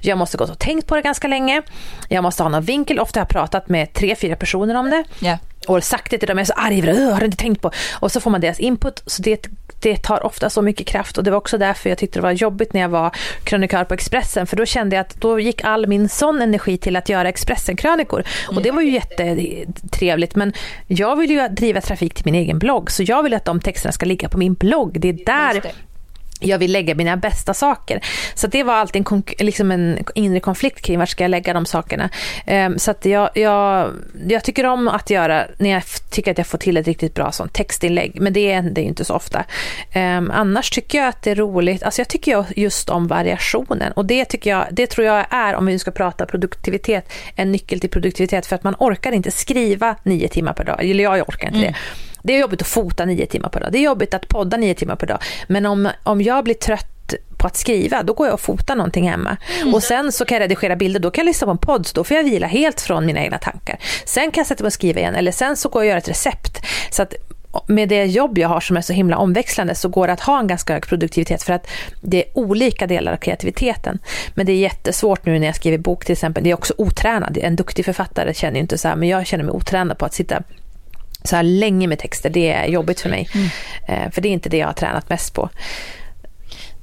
Jag måste gått och tänkt på det ganska länge. Jag måste ha någon vinkel. Ofta har jag pratat med tre, fyra personer om det. Ja. Och sagt det till dem, jag är så arg det, "Åh, har du inte tänkt på? Och så får man deras input. Så det, det tar ofta så mycket kraft och det var också därför jag tyckte det var jobbigt när jag var krönikör på Expressen. För då kände jag att då gick all min sån energi till att göra Expressen-krönikor. Och det var ju jättetrevligt. Men jag vill ju driva trafik till min egen blogg. Så jag vill att de texterna ska ligga på min blogg. Det är där det. Jag vill lägga mina bästa saker. Så det var alltid en, liksom en inre konflikt kring var ska jag lägga de sakerna. Ehm, så att jag, jag, jag tycker om att göra, när jag tycker att jag får till ett riktigt bra sånt textinlägg, men det är ju inte så ofta. Ehm, annars tycker jag att det är roligt, alltså jag tycker ju just om variationen och det tycker jag, det tror jag är, om vi ska prata produktivitet, en nyckel till produktivitet för att man orkar inte skriva nio timmar per dag, eller jag orkar inte det. Det är jobbigt att fota nio timmar per dag. Det är jobbigt att podda nio timmar per dag. Men om, om jag blir trött på att skriva, då går jag och fotar någonting hemma. Och sen så kan jag redigera bilder, då kan jag lyssna på en podd, då får jag vila helt från mina egna tankar. Sen kan jag sätta mig och skriva igen, eller sen så går jag och gör ett recept. Så att med det jobb jag har som är så himla omväxlande så går det att ha en ganska hög produktivitet för att det är olika delar av kreativiteten. Men det är jättesvårt nu när jag skriver bok till exempel. Det är också otränad. En duktig författare känner ju inte så här, men jag känner mig otränad på att sitta så här länge med texter, det är jobbigt för mig. Eh, För det är inte det jag har tränat mest på.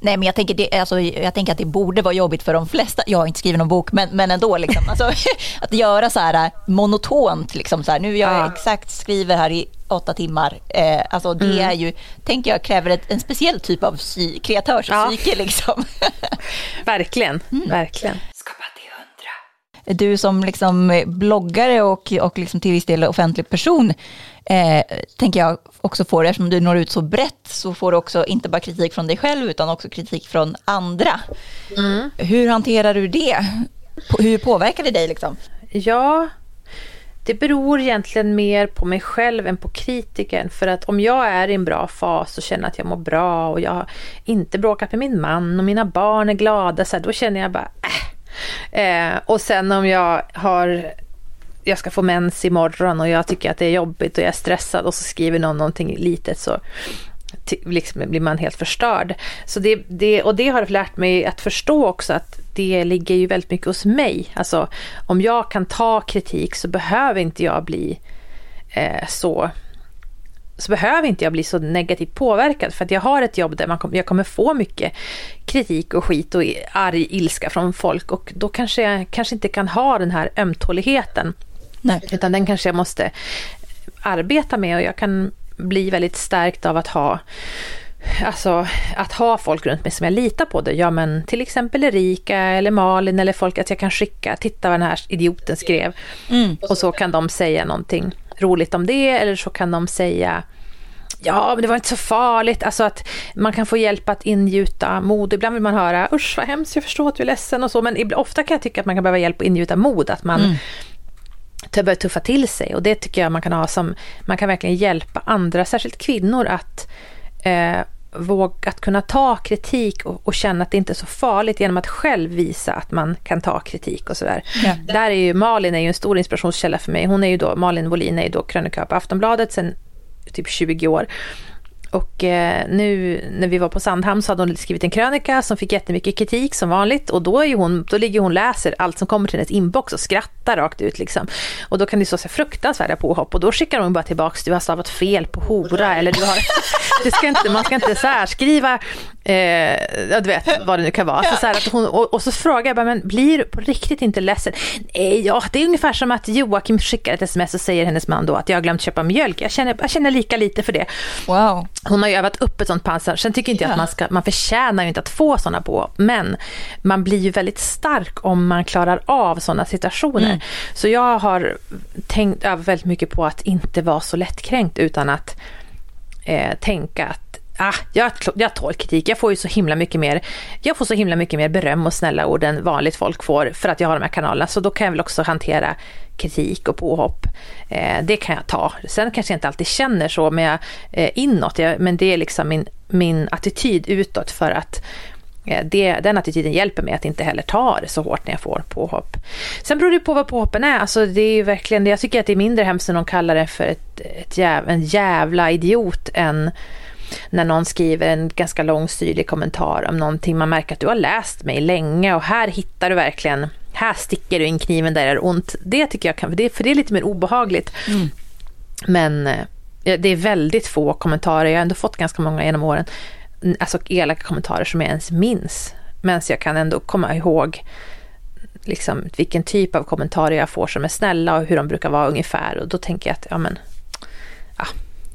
Nej, men jag tänker, det, alltså, jag tänker att det borde vara jobbigt för de flesta. Jag har inte skrivit någon bok, men, men ändå. Liksom, alltså, att göra så här monotont. Liksom, så här, nu jag Ja. exakt, skriver här i åtta timmar. Eh, alltså, det är ju, tänker jag, kräver ett, en speciell typ av psy, kreatörspsyke. Liksom. Verkligen, verkligen. Du som liksom bloggare och, och liksom till viss del offentlig person, eh, tänker jag också får, eftersom du når ut så brett, så får du också inte bara kritik från dig själv, utan också kritik från andra. Hur hanterar du det? Hur påverkar det dig? Liksom? Ja, det beror egentligen mer på mig själv än på kritiken. För att om jag är i en bra fas och känner att jag mår bra och jag har inte bråkat med min man och mina barn är glada, så här, då känner jag bara äh. Eh, och sen om jag har jag ska få mens imorgon och jag tycker att det är jobbigt och jag är stressad och så skriver någon någonting litet så liksom blir man helt förstörd. Så det, det, och det har lärt mig att förstå också att det ligger ju väldigt mycket hos mig. Alltså om jag kan ta kritik så behöver inte jag bli eh, så så behöver inte jag bli så negativt påverkad för att jag har ett jobb där man kom, jag kommer få mycket kritik och skit och arg ilska från folk och då kanske jag kanske inte kan ha den här ömtåligheten Nej. utan den kanske jag måste arbeta med och jag kan bli väldigt stärkt av att ha Alltså att ha folk runt mig som jag litar på det. Ja men till exempel Erika eller Malin eller folk att jag kan skicka, titta vad den här idioten skrev. Mm. Och så kan de säga någonting roligt om det eller så kan de säga Ja, men det var inte så farligt. Alltså att man kan få hjälp att ingjuta mod. Ibland vill man höra usch vad hemskt, jag förstår att du är ledsen och så. Men ofta kan jag tycka att man kan behöva hjälp att ingjuta mod. Att man mm. Börjar tuffa till sig. Och det tycker jag man kan ha som, man kan verkligen hjälpa andra, särskilt kvinnor att eh, våga att kunna ta kritik och, och, känna att det inte är så farligt genom att själv visa att man kan ta kritik och sådär. Ja. Där är ju Malin är ju en stor inspirationskälla för mig. Hon är ju då, Malin Wolin är ju då krönikör på Aftonbladet sen typ 20 år. Och eh, nu när vi var på Sandhamn så hade hon skrivit en krönika som fick jättemycket kritik som vanligt. Och då, är hon, då ligger hon och läser allt som kommer till hennes inbox och skrattar rakt ut liksom. Och då kan det stå så fruktansvärda påhopp. Och då skickar hon bara tillbaks du har stavat fel på hora eller du har... det ska inte, man ska inte särskriva eh, ja, du vet vad det nu kan vara. Så, så att hon, och, och, så frågar jag bara, men blir du på riktigt inte ledsen? Nej, ja, det är ungefär som att Joakim skickar ett sms och säger hennes man då att jag har glömt köpa mjölk. Jag känner, jag känner lika lite för det. Wow. Hon har ju övat upp ett sånt pansar. Sen tycker inte jag att man ska, man förtjänar ju inte att få sådana på. Men man blir ju väldigt stark om man klarar av sådana situationer. Mm. Så jag har tänkt över väldigt mycket på att inte vara så lättkränkt utan att eh, tänka att ah, jag, jag tål kritik. Jag får ju så himla mycket mer, jag får så himla mycket mer beröm och snälla ord än vanligt folk får för att jag har de här kanalerna. Så då kan jag väl också hantera kritik och påhopp. Eh, det kan jag ta. Sen kanske jag inte alltid känner så men jag, eh, inåt, jag, men det är liksom min, min attityd utåt för att eh, det, den attityden hjälper mig att inte heller ta det så hårt när jag får påhopp. Sen beror det på vad påhoppen är. Alltså det är verkligen, jag tycker att det är mindre hemskt när någon kallar det för ett, ett jäv, en jävla idiot än när någon skriver en ganska lång syrlig kommentar om någonting. Man märker att du har läst mig länge och här hittar du verkligen, här sticker du in kniven där det är ont. Det tycker jag kan, för det, för det är lite mer obehagligt. Mm. Men eh, det är väldigt få kommentarer, jag har ändå fått ganska många genom åren, alltså elaka kommentarer som jag ens minns. Men jag kan ändå komma ihåg liksom, vilken typ av kommentarer jag får som är snälla och hur de brukar vara ungefär. Och då tänker jag att, ja men, ja.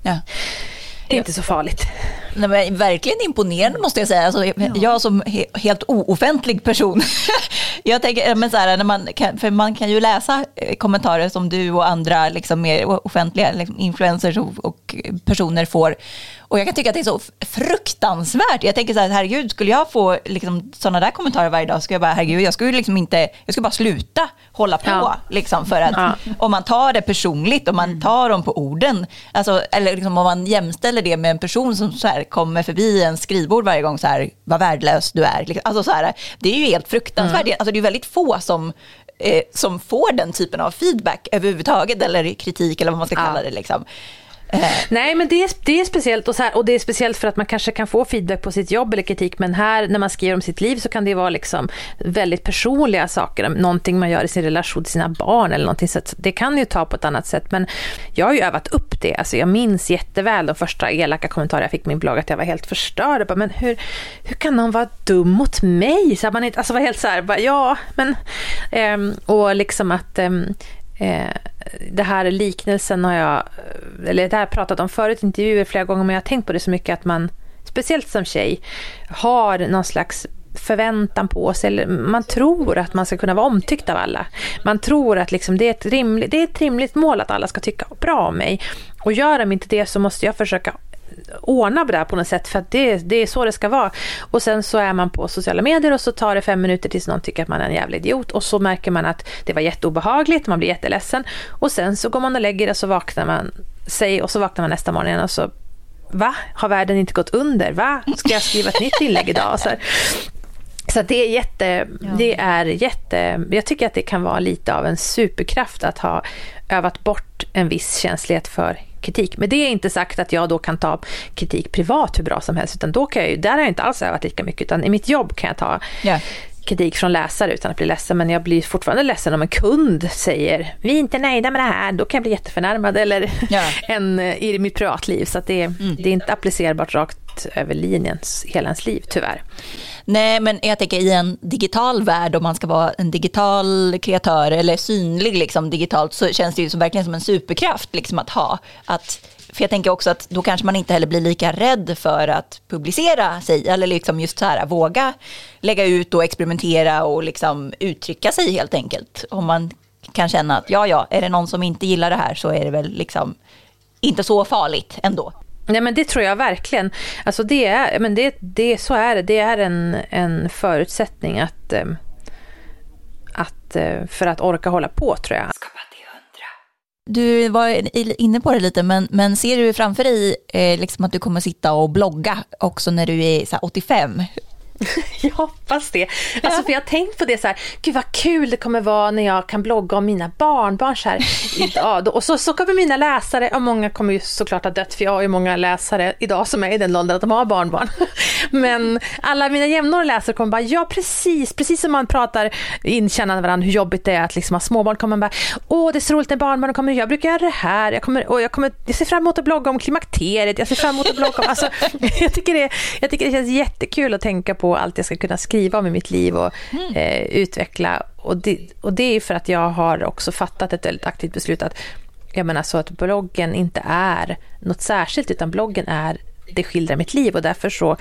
ja. Det är inte så farligt. Nej, men verkligen imponerande måste jag säga. Alltså, jag som he helt ooffentlig person. jag tänker, men så här, när man kan, för man kan ju läsa eh, kommentarer som du och andra liksom, mer offentliga liksom, influencers och, och personer får. Och jag kan tycka att det är så fruktansvärt. Jag tänker så här, herregud, skulle jag få liksom, sådana där kommentarer varje dag, skulle jag bara, herregud, jag skulle liksom inte, jag skulle bara sluta hålla på. Ja. Liksom, för att ja. om man tar det personligt, om man mm. tar dem på orden, alltså, eller liksom, om man jämställer det med en person som så här, kommer förbi en skrivbord varje gång, så här, vad värdelös du är. Liksom, alltså, så här, det är ju helt fruktansvärt. Mm. Alltså, det är väldigt få som eh, som får den typen av feedback överhuvudtaget, eller kritik eller vad man ska kalla det. Liksom. Nej, men det är, det är speciellt och, så här, och det är speciellt för att man kanske kan få feedback på sitt jobb eller kritik, men här när man skriver om sitt liv så kan det vara liksom väldigt personliga saker, någonting man gör i sin relation till sina barn eller någonting, så det kan ju ta på ett annat sätt. Men jag har ju övat upp det, alltså jag minns jätteväl de första elaka kommentarer jag fick på min blogg, att jag var helt förstörd. Bara, men hur, hur kan någon vara dum mot mig? Så man inte, alltså var helt så här, bara, ja, men... Um, och liksom att um, Eh, det här liknelsen har jag, eh, eller det här pratat om förut i intervjuer flera gånger, men jag har tänkt på det så mycket att man, speciellt som tjej, har någon slags förväntan på sig, eller man tror att man ska kunna vara omtyckt av alla. Man tror att liksom det, är ett rimligt, det är ett rimligt mål att alla ska tycka bra om mig. Och gör de inte det så måste jag försöka ordna det här på något sätt för att det, det är så det ska vara. Och sen så är man på sociala medier och så tar det fem minuter tills någon tycker att man är en jävla idiot och så märker man att det var jätteobehagligt, man blir jätteledsen och sen så går man och lägger det så vaknar man sig och så vaknar man nästa morgon igen och så Va? Har världen inte gått under? Va? Ska jag skriva ett nytt inlägg idag? Så, så det är jätte, det är jätte, jag tycker att det kan vara lite av en superkraft att ha övat bort en viss känslighet för kritik. Men det är inte sagt att jag då kan ta kritik privat hur bra som helst, utan då kan jag ju, där har jag inte alls övat lika mycket, utan i mitt jobb kan jag ta yeah kritik från läsare utan att bli ledsen, men jag blir fortfarande ledsen om en kund säger vi är inte nöjda med det här, då kan jag bli jätteförnärmad eller yeah. en, i mitt privatliv. Så att det, mm. det är inte applicerbart rakt över linjen hela ens liv, tyvärr. Nej, men jag tänker i en digital värld, om man ska vara en digital kreatör eller synlig liksom digitalt, så känns det ju som, verkligen som en superkraft liksom att ha. Att för jag tänker också att då kanske man inte heller blir lika rädd för att publicera sig. Eller liksom just så här, våga lägga ut och experimentera och liksom uttrycka sig helt enkelt. Om man kan känna att ja, ja, är det någon som inte gillar det här så är det väl liksom inte så farligt ändå. Nej men det tror jag verkligen. Alltså det är, men det, det, så är det. Det är en, en förutsättning att, eh, att, eh, för att orka hålla på tror jag. Du var inne på det lite, men, men ser du framför dig eh, liksom att du kommer sitta och blogga också när du är så 85? jag hoppas det. Alltså, för jag har tänkt på det så här, gud vad kul det kommer vara när jag kan blogga om mina barnbarn så här. idag. Och så, så kommer mina läsare, och många kommer ju såklart ha dött för jag har ju många läsare idag som är i den åldern att de har barnbarn. Men alla mina jämnåriga läsare kommer bara, ja precis, precis som man pratar inkännande varandra hur jobbigt det är att liksom ha småbarn kommer man bara, åh det är så roligt när barnbarnen kommer, jag brukar göra det här, jag, kommer, och jag, kommer, jag ser fram emot att blogga om klimakteriet, jag ser fram emot att blogga om, alltså, jag, tycker det, jag tycker det känns jättekul att tänka på allt jag ska kunna skriva om i mitt liv och mm. eh, utveckla. Och det, och det är för att jag har också fattat ett väldigt aktivt beslut att jag menar så att bloggen inte är något särskilt utan bloggen är det skildrar mitt liv och därför så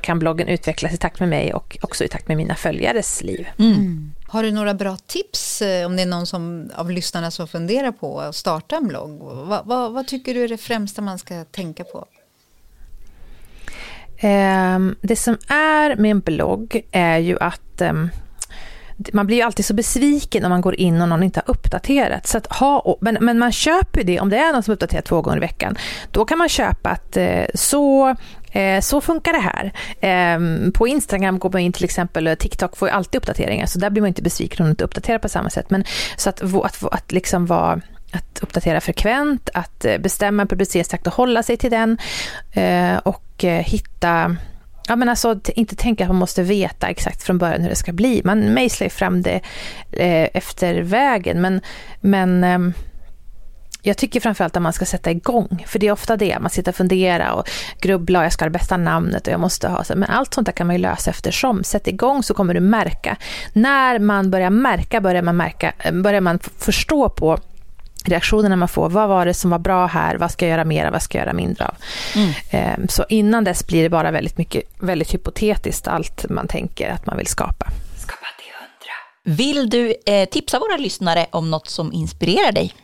kan bloggen utvecklas i takt med mig och också i takt med mina följares liv. Mm. mm. Har du några bra tips eh, om det är någon som, av lyssnarna som funderar på att starta en blogg? Vad, vad, vad tycker du är det främsta man ska tänka på? Ehm, det som är med en blogg är ju att ehm, man blir ju alltid så besviken om man går in och någon inte har uppdaterat. Så att ha, men, men man köper ju det om det är någon som uppdaterar två gånger i veckan. Då kan man köpa att eh, så eh, så funkar det här. Ehm, på Instagram går man in till exempel, eh, TikTok får ju alltid uppdateringar, så där blir man inte besviken om man inte uppdaterar på samma sätt. Men så att, att, att, att liksom vara att uppdatera frekvent, att eh, bestämma en publiceringstakt och hålla sig till den eh, och eh, hitta Ja, men alltså, inte tänka att man måste veta exakt från början hur det ska bli. Man mejslar ju fram det eh, efter vägen. Men, men ehm, jag tycker framförallt att man ska sätta igång. För det är ofta det, man sitter och funderar och grubblar, jag ska ha det bästa namnet och jag måste ha så. Men allt sånt där kan man ju lösa eftersom. Sätt igång så kommer du märka. När man börjar märka, börjar man, märka, börjar man förstå på reaktionerna man får. Vad var det som var bra här? Vad ska jag göra mer av? Vad ska jag göra mindre av? Mm. Ehm, så innan dess blir det bara väldigt mycket, väldigt hypotetiskt allt man tänker att man vill skapa. Skapa till hundra. Vill du eh, tipsa våra lyssnare om något som inspirerar dig?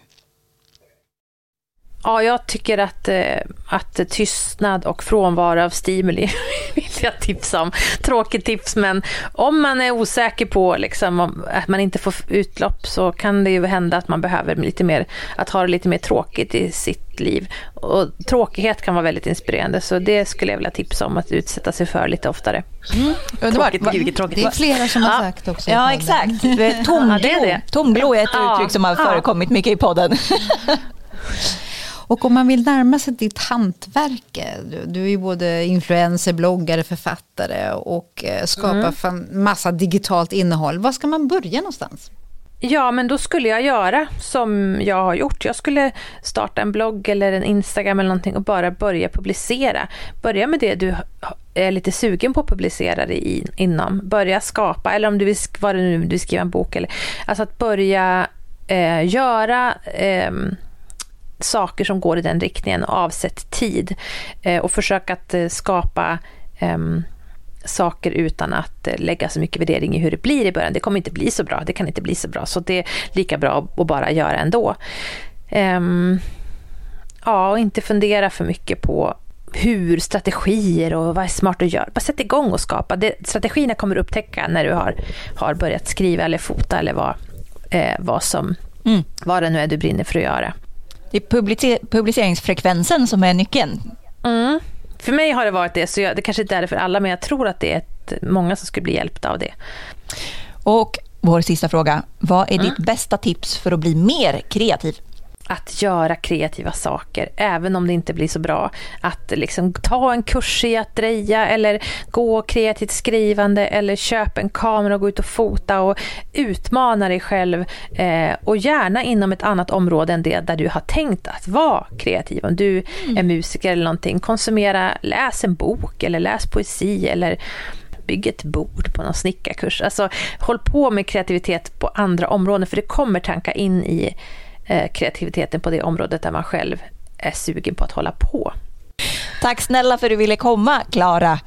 Ja, jag tycker att, eh, att tystnad och frånvaro av stimuli vill jag tipsa om. Tråkigt tips, men om man är osäker på liksom, att man inte får utlopp så kan det ju hända att man behöver lite mer, att ha det lite mer tråkigt i sitt liv. Och tråkighet kan vara väldigt inspirerande, så det skulle jag vilja tipsa om, att utsätta sig för lite oftare. Mm. Tråkigt, tråkigt, tråkigt. Det är flera som har sagt också. Ja, exakt. Tomglo, ja, det är, det. Tomglo är ett ja. uttryck som har förekommit mycket i podden. Och om man vill närma sig ditt hantverk, du, du är ju både influencer, bloggare, författare och eh, skapar mm. massa digitalt innehåll. Var ska man börja någonstans? Ja, men då skulle jag göra som jag har gjort. Jag skulle starta en blogg eller en Instagram eller någonting och bara börja publicera. Börja med det du är lite sugen på att publicera dig inom. Börja skapa, eller om du vill, vad det nu, du vill skriva en bok. Eller, alltså att börja eh, göra eh, saker som går i den riktningen avsätt tid. Eh, och försök att eh, skapa um, saker utan att eh, lägga så mycket värdering i hur det blir i början. Det kommer inte bli så bra, det kan inte bli så bra. Så det är lika bra att bara göra ändå. Um, ja, och inte fundera för mycket på hur, strategier och vad är smart att göra. Bara sätt igång och skapa. Det, strategierna kommer du upptäcka när du har, har börjat skriva eller fota eller vad, eh, vad, som, mm. vad det nu är du brinner för att göra. Det är publiceringsfrekvensen som är nyckeln. Mm. För mig har det varit det, så jag, det kanske inte är det för alla, men jag tror att det är ett, många som skulle bli hjälpta av det. Och vår sista fråga, vad är mm. ditt bästa tips för att bli mer kreativ? Att göra kreativa saker, även om det inte blir så bra. Att liksom ta en kurs i att dreja eller gå kreativt skrivande eller köpa en kamera och gå ut och fota och utmana dig själv. Eh, och gärna inom ett annat område än det där du har tänkt att vara kreativ. Om du mm. är musiker eller någonting, konsumera, läs en bok eller läs poesi eller bygg ett bord på någon snickarkurs. Alltså håll på med kreativitet på andra områden för det kommer tanka in i kreativiteten på det området där man själv är sugen på att hålla på. Tack snälla för att du ville komma, Klara.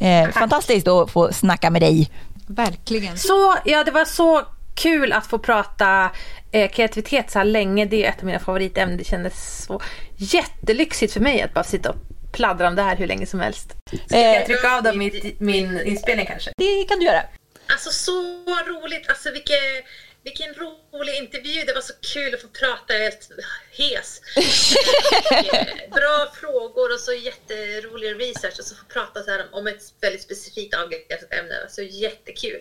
Eh, fantastiskt att få snacka med dig. Verkligen. Så, ja, det var så kul att få prata eh, kreativitet så här länge. Det är ett av mina favoritämnen. Det kändes så jättelyxigt för mig att bara sitta och pladdra om det här hur länge som helst. Ska jag trycka av dem mitt, min inspelning kanske? Det kan du göra. Alltså så roligt, alltså vilken, vilken rolig intervju. Det var så kul att få prata, jag är helt hes. Bra frågor och så jätterolig research och så få prata så här om ett väldigt specifikt avgränsat ämne. Så jättekul.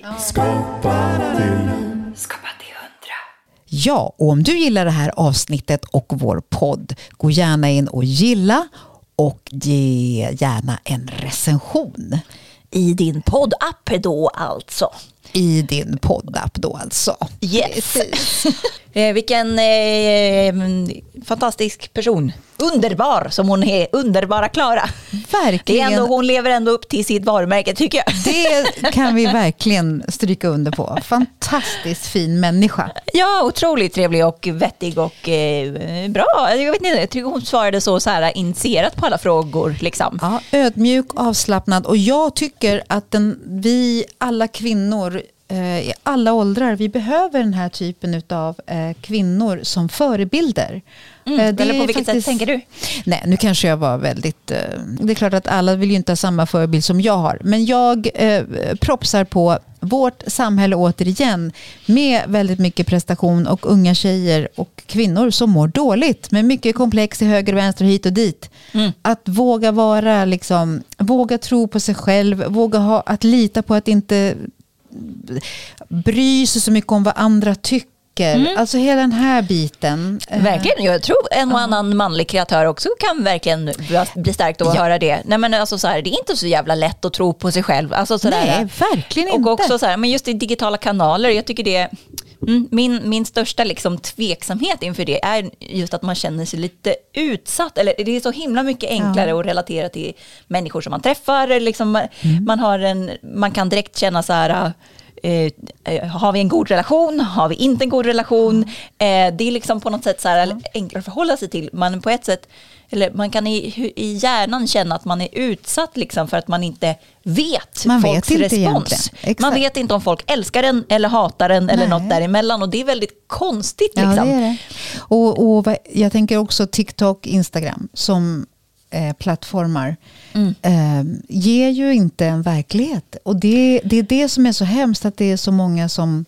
Ja, och om du gillar det här avsnittet och vår podd, gå gärna in och gilla och ge gärna en recension I din poddapp då alltså. I din poddapp då alltså. Yes. eh, vilken eh, fantastisk person. Underbar som hon är. Underbara Klara. Det är Verkligen. ändå, hon lever ändå upp till sitt varumärke tycker jag. Det kan vi verkligen stryka under på. Fantastiskt fin människa. Ja, otroligt trevlig och vettig och eh, bra. Jag vet inte, jag tycker hon svarade så, så här initierat på alla frågor. Liksom. Ja, ödmjuk, avslappnad och jag tycker att den, vi alla kvinnor i alla åldrar, vi behöver den här typen av eh, kvinnor som förebilder. Mm, Eh, det eller på vilket sätt tänker du? Nej, nu kanske jag var väldigt... Eh, det är klart att alla vill ju inte ha samma förebild som jag har. Men jag eh, propsar på vårt samhälle återigen med väldigt mycket prestation och unga tjejer och kvinnor som mår dåligt med mycket komplex till höger och vänster hit och dit. Mm. Att våga vara liksom, våga tro på sig själv, våga ha, att lita på att inte bry sig så mycket om vad andra tycker. Alltså hela den här biten. eh, Verkligen, jag tror en och annan manlig kreatör också kan verkligen bli av att Ja. höra det. Nej, men alltså, så här, det är inte så jävla lätt att tro på sig själv. Alltså, så Nej, där, verkligen och inte. också så här, men just i digitala kanaler, jag tycker det mm, min, min största liksom tveksamhet inför det är just att man känner sig lite utsatt. Eller det är så himla mycket enklare Ja. att relatera till människor som man träffar. Liksom, man- Mm. man, har en, man kan direkt känna så här, eh, har vi en god relation? Har vi inte en god relation? Eh, det är liksom på något sätt så här enklare att förhålla sig till. Man på ett sätt, eller man kan i, i hjärnan känna att man är utsatt liksom för att man inte vet Man vet folks inte respons. Man vet inte om folk älskar den eller hatar den eller Nej. något däremellan och det är väldigt konstigt. Ja, Liksom. det är det. Och, och jag tänker också TikTok, Instagram som eh, plattformar Mm. eh, ger ju inte en verklighet. Och det, det är det som är så hemskt, att det är så många som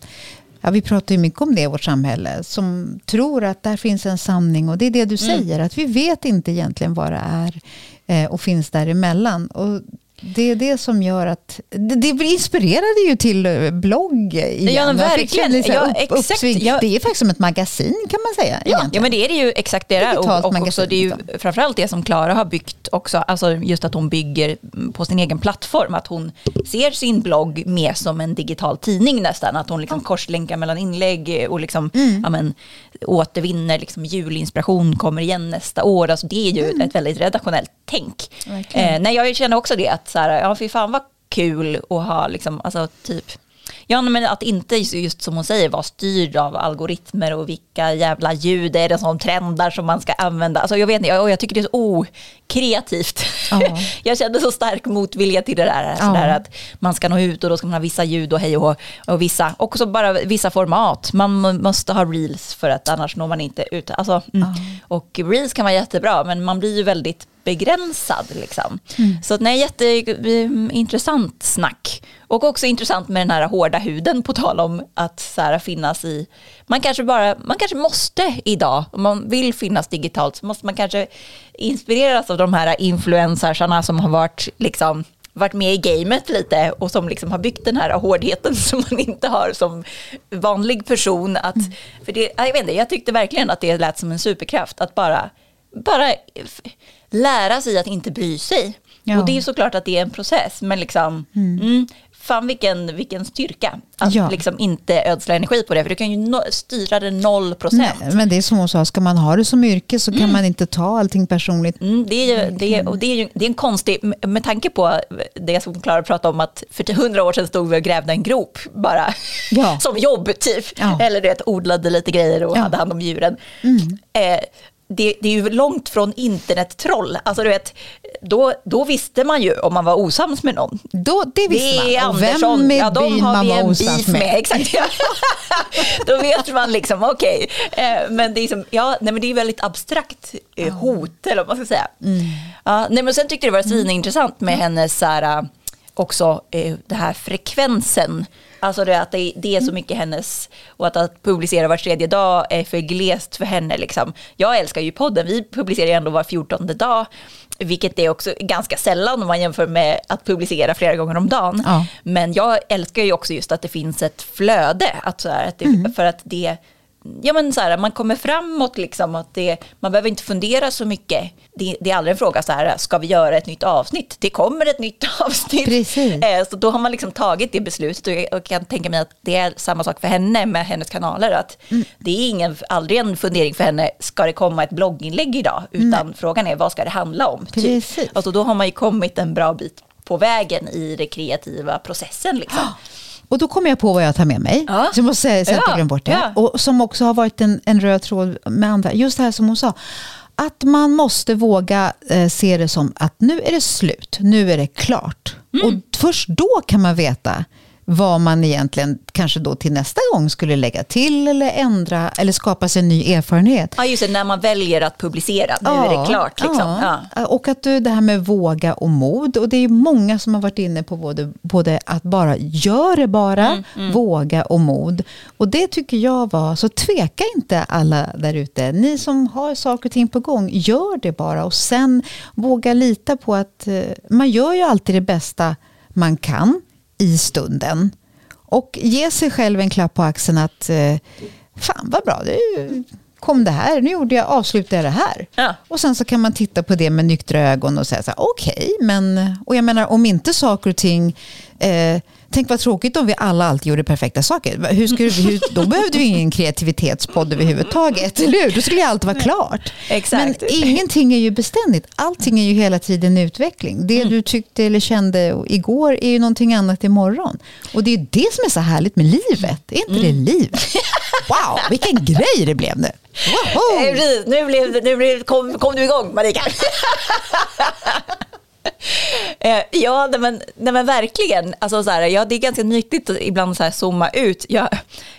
Ja, vi pratar ju mycket om det i vårt samhälle, som tror att där finns en sanning. Och det är det du Mm. säger, att vi vet inte egentligen vad det är eh, och finns däremellan. Och det är det som gör att... Det, det inspirerade ju till eh, blogg igen. Ja, verkligen. här Ja, exakt. Ja. Det är faktiskt som ett magasin kan man säga. Ja, ja, men det är det ju exakt det är. Och, och också, det är ju liksom. framförallt det som Klara har byggt också, alltså just att hon bygger på sin egen plattform, att hon ser sin blogg mer som en digital tidning nästan, att hon liksom korslänkar mellan inlägg och liksom, Mm. ja, men, återvinner liksom julinspiration, kommer igen nästa år, alltså det är ju ett väldigt redaktionellt tänk. Mm. Eh, nej, jag känner också det, att så här, ja fy fan vad kul att ha liksom, alltså typ Ja, men att inte just, som hon säger vara styrd av algoritmer och vilka jävla ljud är det som trendar som man ska använda. Alltså jag vet inte, jag, jag tycker det är så okreativt. Ja. jag kände så stark motvilja till det där, sådär att man ska nå ut och då ska man ha vissa ljud och hej och, hå, och vissa, också bara vissa format. Man må- måste ha reels för att annars når man inte ut. Alltså, mm. Och reels kan vara jättebra, men man blir ju väldigt begränsad. Liksom. Så att, nej, jätteintressant snack. Och också intressant med den här hårda huden, på tal om att så här, finnas i... Man kanske, bara, man kanske måste idag, om man vill finnas digitalt, så måste man kanske inspireras av de här influencersarna som har varit liksom varit med i gamet lite och som liksom har byggt den här hårdheten som man inte har som vanlig person. Att, för det, jag, vet inte, jag tyckte verkligen att det lät som en superkraft att bara, bara lära sig att inte bry sig. Ja. Och det är såklart att det är en process, men liksom, mm, fan vilken, vilken styrka att Ja. liksom inte ödsla energi på det, för du kan ju no, styra det noll procent. Men det är som hon sa, ska man ha det som yrke så kan man inte ta allting personligt. Mm, det, är ju, det, är, och det, är ju, det är en konstig, med- tanke på det som Klara pratade om att för hundra år sedan stod vi och grävde en grop bara Ja. som jobb typ. Ja. Eller det, odlade lite grejer och hade hand om djuren. Eh, det, det, är ju långt från internettroll. Alltså du vet, då, då visste man ju om man var osams med någon. Då, det visste det är man. Och Andersson, vem med ja, de har vi en beef med. med. Exakt. då vet man liksom, okej. Okay. Eh, men det är ja, nej, men det är väldigt abstrakt eh, hot, eller vad man ska säga. Mm. Ja, nej, men sen tyckte jag det var svinintressant med hennes så här, också eh, det här frekvensen Alltså det, att det, det, är så mycket hennes, och att, att publicera var tredje dag är för glest för henne. Liksom. Jag älskar ju podden, vi publicerar ju ändå var fjortonde dag, vilket är också ganska sällan om man jämför med att publicera flera gånger om dagen. Ja. Men jag älskar ju också just att det finns ett flöde, att så här, att det, mm. för att det ja men så här, man kommer framåt liksom, att det, man behöver inte fundera så mycket. Det, det, är aldrig en fråga så här, ska vi göra ett nytt avsnitt? Det kommer ett nytt avsnitt. Precis. Eh, så då har man liksom tagit det beslutet och jag kan tänka mig att det är samma sak för henne med hennes kanaler. Att mm. Det är ingen, aldrig en fundering för henne, ska det komma ett blogginlägg idag? Utan Nej. frågan är, vad ska det handla om? Typ. Precis. Typ. Alltså, då har man ju kommit en bra bit på vägen i den kreativa processen. Liksom. Och då kommer jag på vad jag tar med mig. Ja. Så jag måste säga så att jag glömmer bort det. Ja. Och som också har varit en, en röd tråd med andra. Just det här som hon sa. Att man måste våga eh, se det som att nu är det slut. Nu är det klart. Mm. Och först då kan man veta vad man egentligen kanske då till nästa gång skulle lägga till eller ändra eller skapa sig en ny erfarenhet. Ja, just det, när man väljer att publicera, nu ja, är det klart. Liksom. Ja. ja. Och att du, det här med våga och mod, och det är många som har varit inne på både, både att bara gör det bara, mm, mm. våga och mod. Och det tycker jag var, så tveka inte alla där ute. Ni som har saker och ting på gång, gör det bara och sen våga lita på att eh, man gör ju alltid det bästa man kan i stunden. Och ge sig själv en klapp på axeln att eh, fan vad bra, det kom det här, nu gjorde jag, avslutade jag det här. Ja. Och sen så kan man titta på det med nyktra ögon och säga så här, okej, okay, men, och jag menar om inte saker och ting eh, Tänk vad tråkigt om vi alla alltid gjorde perfekta saker. Hur skulle, hur, då behövde vi ingen kreativitetspodd överhuvudtaget, eller hur? Då skulle ju allt vara klart. Exakt. Men ingenting är ju beständigt. Allting är ju hela tiden utveckling. Det mm. du tyckte eller kände igår är ju någonting annat imorgon. Och det är det som är så härligt med livet. Är inte mm. det livet? Wow, vilken grej det blev nu. Wow. Nu, blev, nu blev, kom, kom du igång Marika. Eh, ja, nej men, nej men verkligen. Alltså så här, ja, det är ganska nyttigt att ibland så här zooma ut. Jag,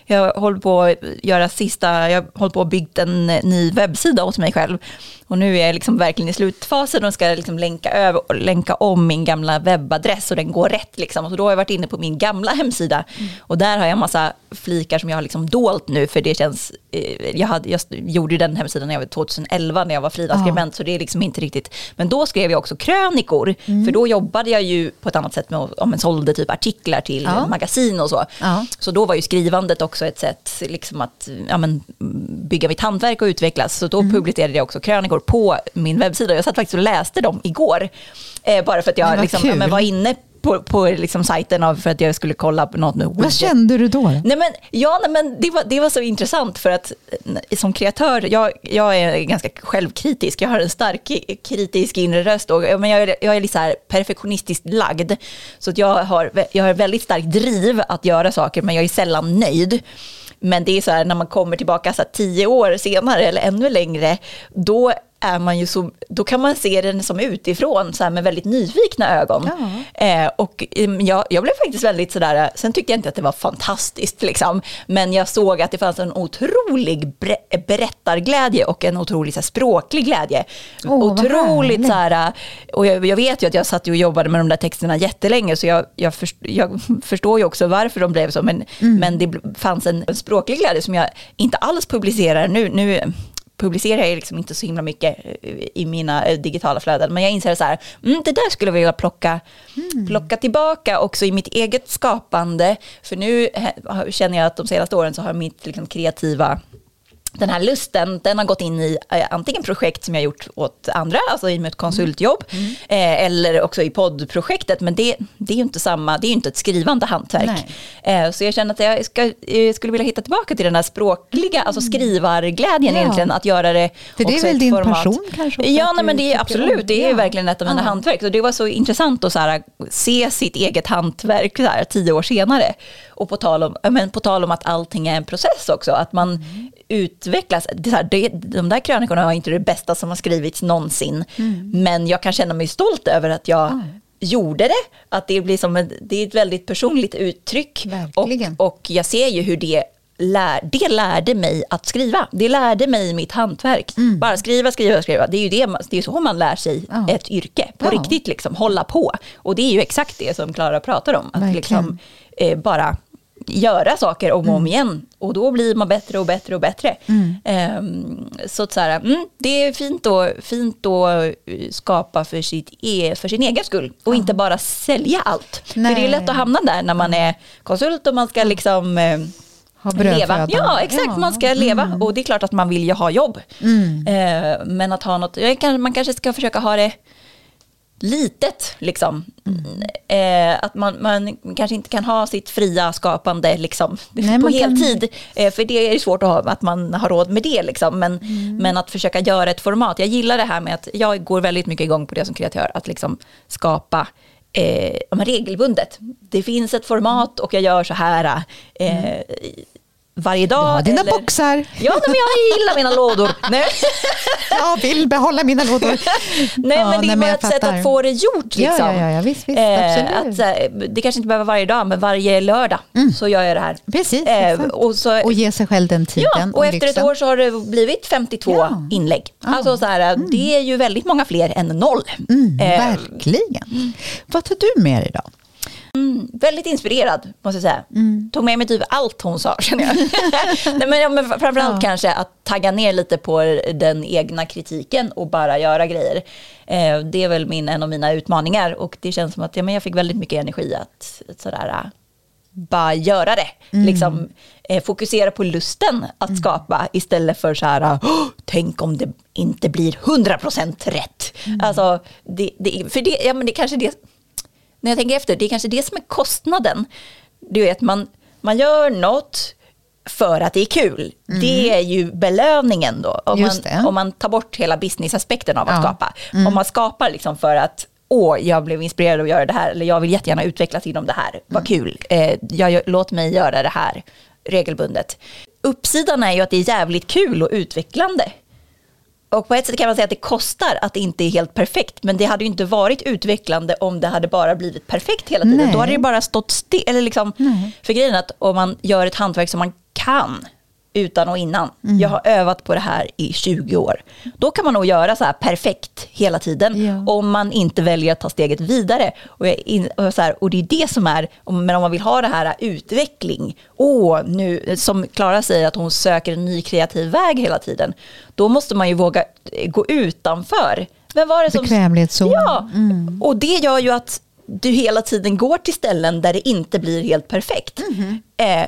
jag håller på att göra sista, jag håller på att bygga en eh, ny webbsida åt mig själv. Och nu är jag liksom verkligen i slutfasen och ska liksom länka, över, länka om min gamla webbadress och den går rätt. Liksom. Så då har jag varit inne på min gamla hemsida mm. och där har jag massa flikar som jag har liksom dolt nu för det känns, eh, jag, hade, jag gjorde den hemsidan när jag var 2011 när jag var frilansskribent ja. så det är liksom inte riktigt, men då skrev jag också krönikor mm. för då jobbade jag ju på ett annat sätt med om en sålde typ artiklar till ja. magasin och så. Ja. Så då var ju skrivandet också ett sätt liksom att ja, men, bygga mitt hantverk och utvecklas så då mm. publicerade jag också krönikor människor på min webbsida. Jag satt faktiskt och läste dem igår. Eh, bara för att jag liksom, ja, var inne på, på liksom sajten av för att jag skulle kolla på något. Vad kände du då? Nej, men, ja, nej, men det, var, det var så intressant för att eh, som kreatör, jag, jag är ganska självkritisk, jag har en stark kritisk inre röst och men jag, är, jag är lite så perfektionistiskt lagd. Så att jag, har, jag har väldigt starkt driv att göra saker men jag är sällan nöjd. Men det är så här när man kommer tillbaka så här, tio år senare eller ännu längre, då är man ju så, då kan man se den som utifrån så här med väldigt nyfikna ögon. Ja. Eh, och mm, jag, jag blev faktiskt väldigt sådär, sen tyckte jag inte att det var fantastiskt liksom, men jag såg att det fanns en otrolig ber berättarglädje och en otrolig så här, språklig glädje. Oh, Otroligt så här, och jag, jag, vet ju att jag satt och jobbade med de där texterna jättelänge, så jag, jag, först, jag förstår ju också varför de blev så, men, mm. men det fanns en, en språklig glädje som jag inte alls publicerar nu. nu publicerar jag liksom inte så himla mycket i mina eh, digitala flöden, men jag inser så här, mm, det där skulle jag vilja plocka, mm. plocka tillbaka också i mitt eget skapande, för nu känner jag att de senaste åren så har mitt liksom, kreativa den här lusten, den har gått in i eh, antingen projekt som jag gjort åt andra, alltså i ett konsultjobb, mm. eh, eller också i poddprojektet, men det, det är ju inte samma, det är ju inte ett skrivande hantverk. Eh, så jag känner att jag ska, eh, skulle vilja hitta tillbaka till den här språkliga, alltså mm. skrivarglädjen ja. egentligen, att göra det För det är väl din format. passion kanske? Ja, nej, men det är absolut, det är ja. verkligen ett av mina ja. hantverk. Så det var så intressant att så här, se sitt eget hantverk så här, tio år senare. Och på tal, om, men på tal om att allting är en process också, att man mm utvecklas. Det, här, det, de där krönikorna var inte det bästa som har skrivits någonsin. Mm. Men jag kan känna mig stolt över att jag gjorde det. Att det blir som ett, det är ett väldigt personligt uttryck. Verkligen. Och, och jag ser ju hur det lär, det lärde mig att skriva. Det lärde mig mitt hantverk. Mm. Bara skriva, skriva, skriva. Det är ju det, det är så man lär sig Ja. ett yrke. På Ja. riktigt, liksom, hålla på. Och det är ju exakt det som Klara pratar om. Att liksom, eh, bara göra saker om Mm. och om igen. Och då blir man bättre och bättre och bättre. Ehm, så att så här, mm, det är fint att fint då skapa för, sitt e, för sin egen skull. Och inte bara sälja allt. För det är Nej. lätt att hamna där när man är konsult och man ska liksom eh, leva. Ja, exakt. Ja. Mm. Man ska leva. Och det är klart att man vill ju ha jobb. Eh, men att ha något, kan, man kanske ska försöka ha det litet. Liksom. Mm. Eh, att man, man kanske inte kan ha sitt fria skapande liksom, Nej, på man kan- heltid. Eh, för det är svårt att, ha, att man har råd med det. Liksom. Men, Mm. men att försöka göra ett format. Jag gillar det här med att jag går väldigt mycket igång på det som kreatör. Att liksom skapa eh, regelbundet. Det finns ett format och jag gör så här eh, varje dag. Ja, dina eller- boxar. Ja, men jag gillar mina lådor. Nej, Jag vill behålla mina lådor. nej Ja, men det är bara ett sätt fattar. att få det gjort. Liksom. ja, ja, ja, visst, visst, Eh, att, här, det kanske inte behöver varje dag, men varje lördag så gör jag det här. Precis, Eh, och, så, Och ge sig själv den tiden ja, och efter ett år så har det blivit 52 Ja. inlägg. Alltså så här, det är ju väldigt många fler än noll. Mm, Eh, verkligen. Vad tar du med dig idag? väldigt inspirerad, måste jag säga. Mm. Tog med mig typ allt hon sa, känner jag. Nej, men, ja, men framförallt Ja. kanske att tagga ner lite på den egna kritiken och bara göra grejer. Eh, det är väl min, en av mina utmaningar och det känns som att ja, men jag fick väldigt mycket energi att, sådär, äh, bara göra det. Mm. Liksom, eh, fokusera på lusten att skapa istället för så här, "Åh, tänk om det inte blir 100% rätt. Mm. Alltså, det, det, för det, ja, men det kanske det, när jag tänker efter, det är kanske det som är kostnaden. Du vet, man, man gör något för att det är kul. Det är ju belöningen då. Om Mm. Man, om man tar bort hela businessaspekten av att Ja. Mm. skapa. Om man skapar liksom för att åh, jag blev inspirerad att göra det här, eller jag vill jättegärna utvecklas inom det här, vad Mm. kul, eh, jag, låt mig göra det här regelbundet. Uppsidan är ju att det är jävligt kul och utvecklande. Och på ett sätt kan man säga att det kostar att det inte är helt perfekt, men det hade ju inte varit utvecklande om det hade bara blivit perfekt hela tiden. Nej. Då hade det bara stått still. Eller liksom, för grejen att om man gör ett hantverk som man kan, utan och innan. Mm. Jag har övat på det här i 20 år. Då kan man nog göra så här perfekt hela tiden. Ja. Om man inte väljer att ta steget vidare. Och, in, och, så här, och det är det som är, men om man vill ha det här utveckling. Åh, nu, som Klara säger att hon söker en ny kreativ väg hela tiden. Då måste man ju våga gå utanför. Vem var det som... Bekvämlighetszon. Ja, Mm. och det gör ju att du hela tiden går till ställen där det inte blir helt perfekt. Mhm. Eh,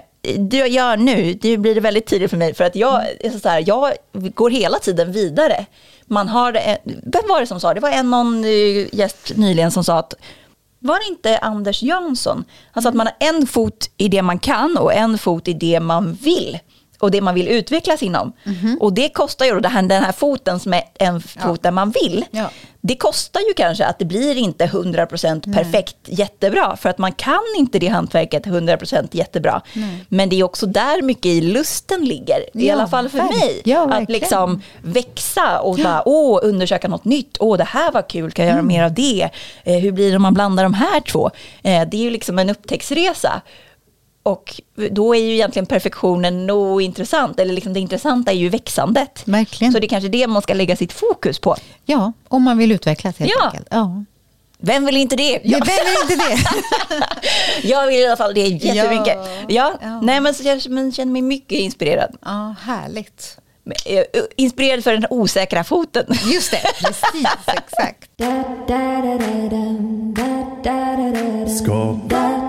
jag gör nu, det blir väldigt tydligt för mig, för att jag, är så här, jag går hela tiden vidare. Man har, eh, vem var det som sa, det var en någon eh, gäst nyligen som sa att var det inte Anders Jansson? Han sa att man har en fot i det man kan och en fot i det man vill. Och det man vill utvecklas inom. Mhm. Och det kostar ju, det här, den här foten som är en fot där man vill. Ja. Det kostar ju kanske att det blir inte 100% perfekt jättebra. För att man kan inte det hantverket 100% jättebra. Men det är också där mycket i lusten ligger. I Ja, alla fall för verk- mig. ja, att verkligen. liksom växa och bara, åh, undersöka något nytt. Åh, det här var kul, kan jag Mm. göra mer av det? Eh, hur blir det om man blandar de här två? Eh, det är ju liksom en upptäcktsresa. Och då är ju egentligen perfektionen nog intressant. Eller liksom det intressanta är ju växandet. Verkligen. Så det är kanske det man ska lägga sitt fokus på. Ja, om man vill utvecklas helt Ja. enkelt. Ja. Vem vill inte det? Ja. Vem vill inte det? Jag vill i alla fall det jättemycket. Ja. Ja. Ja. Nej, men så jag känner mig mycket inspirerad. ja, härligt. Men, eh, Inspirerad för den osäkra foten. Just det, precis, exakt. Skapa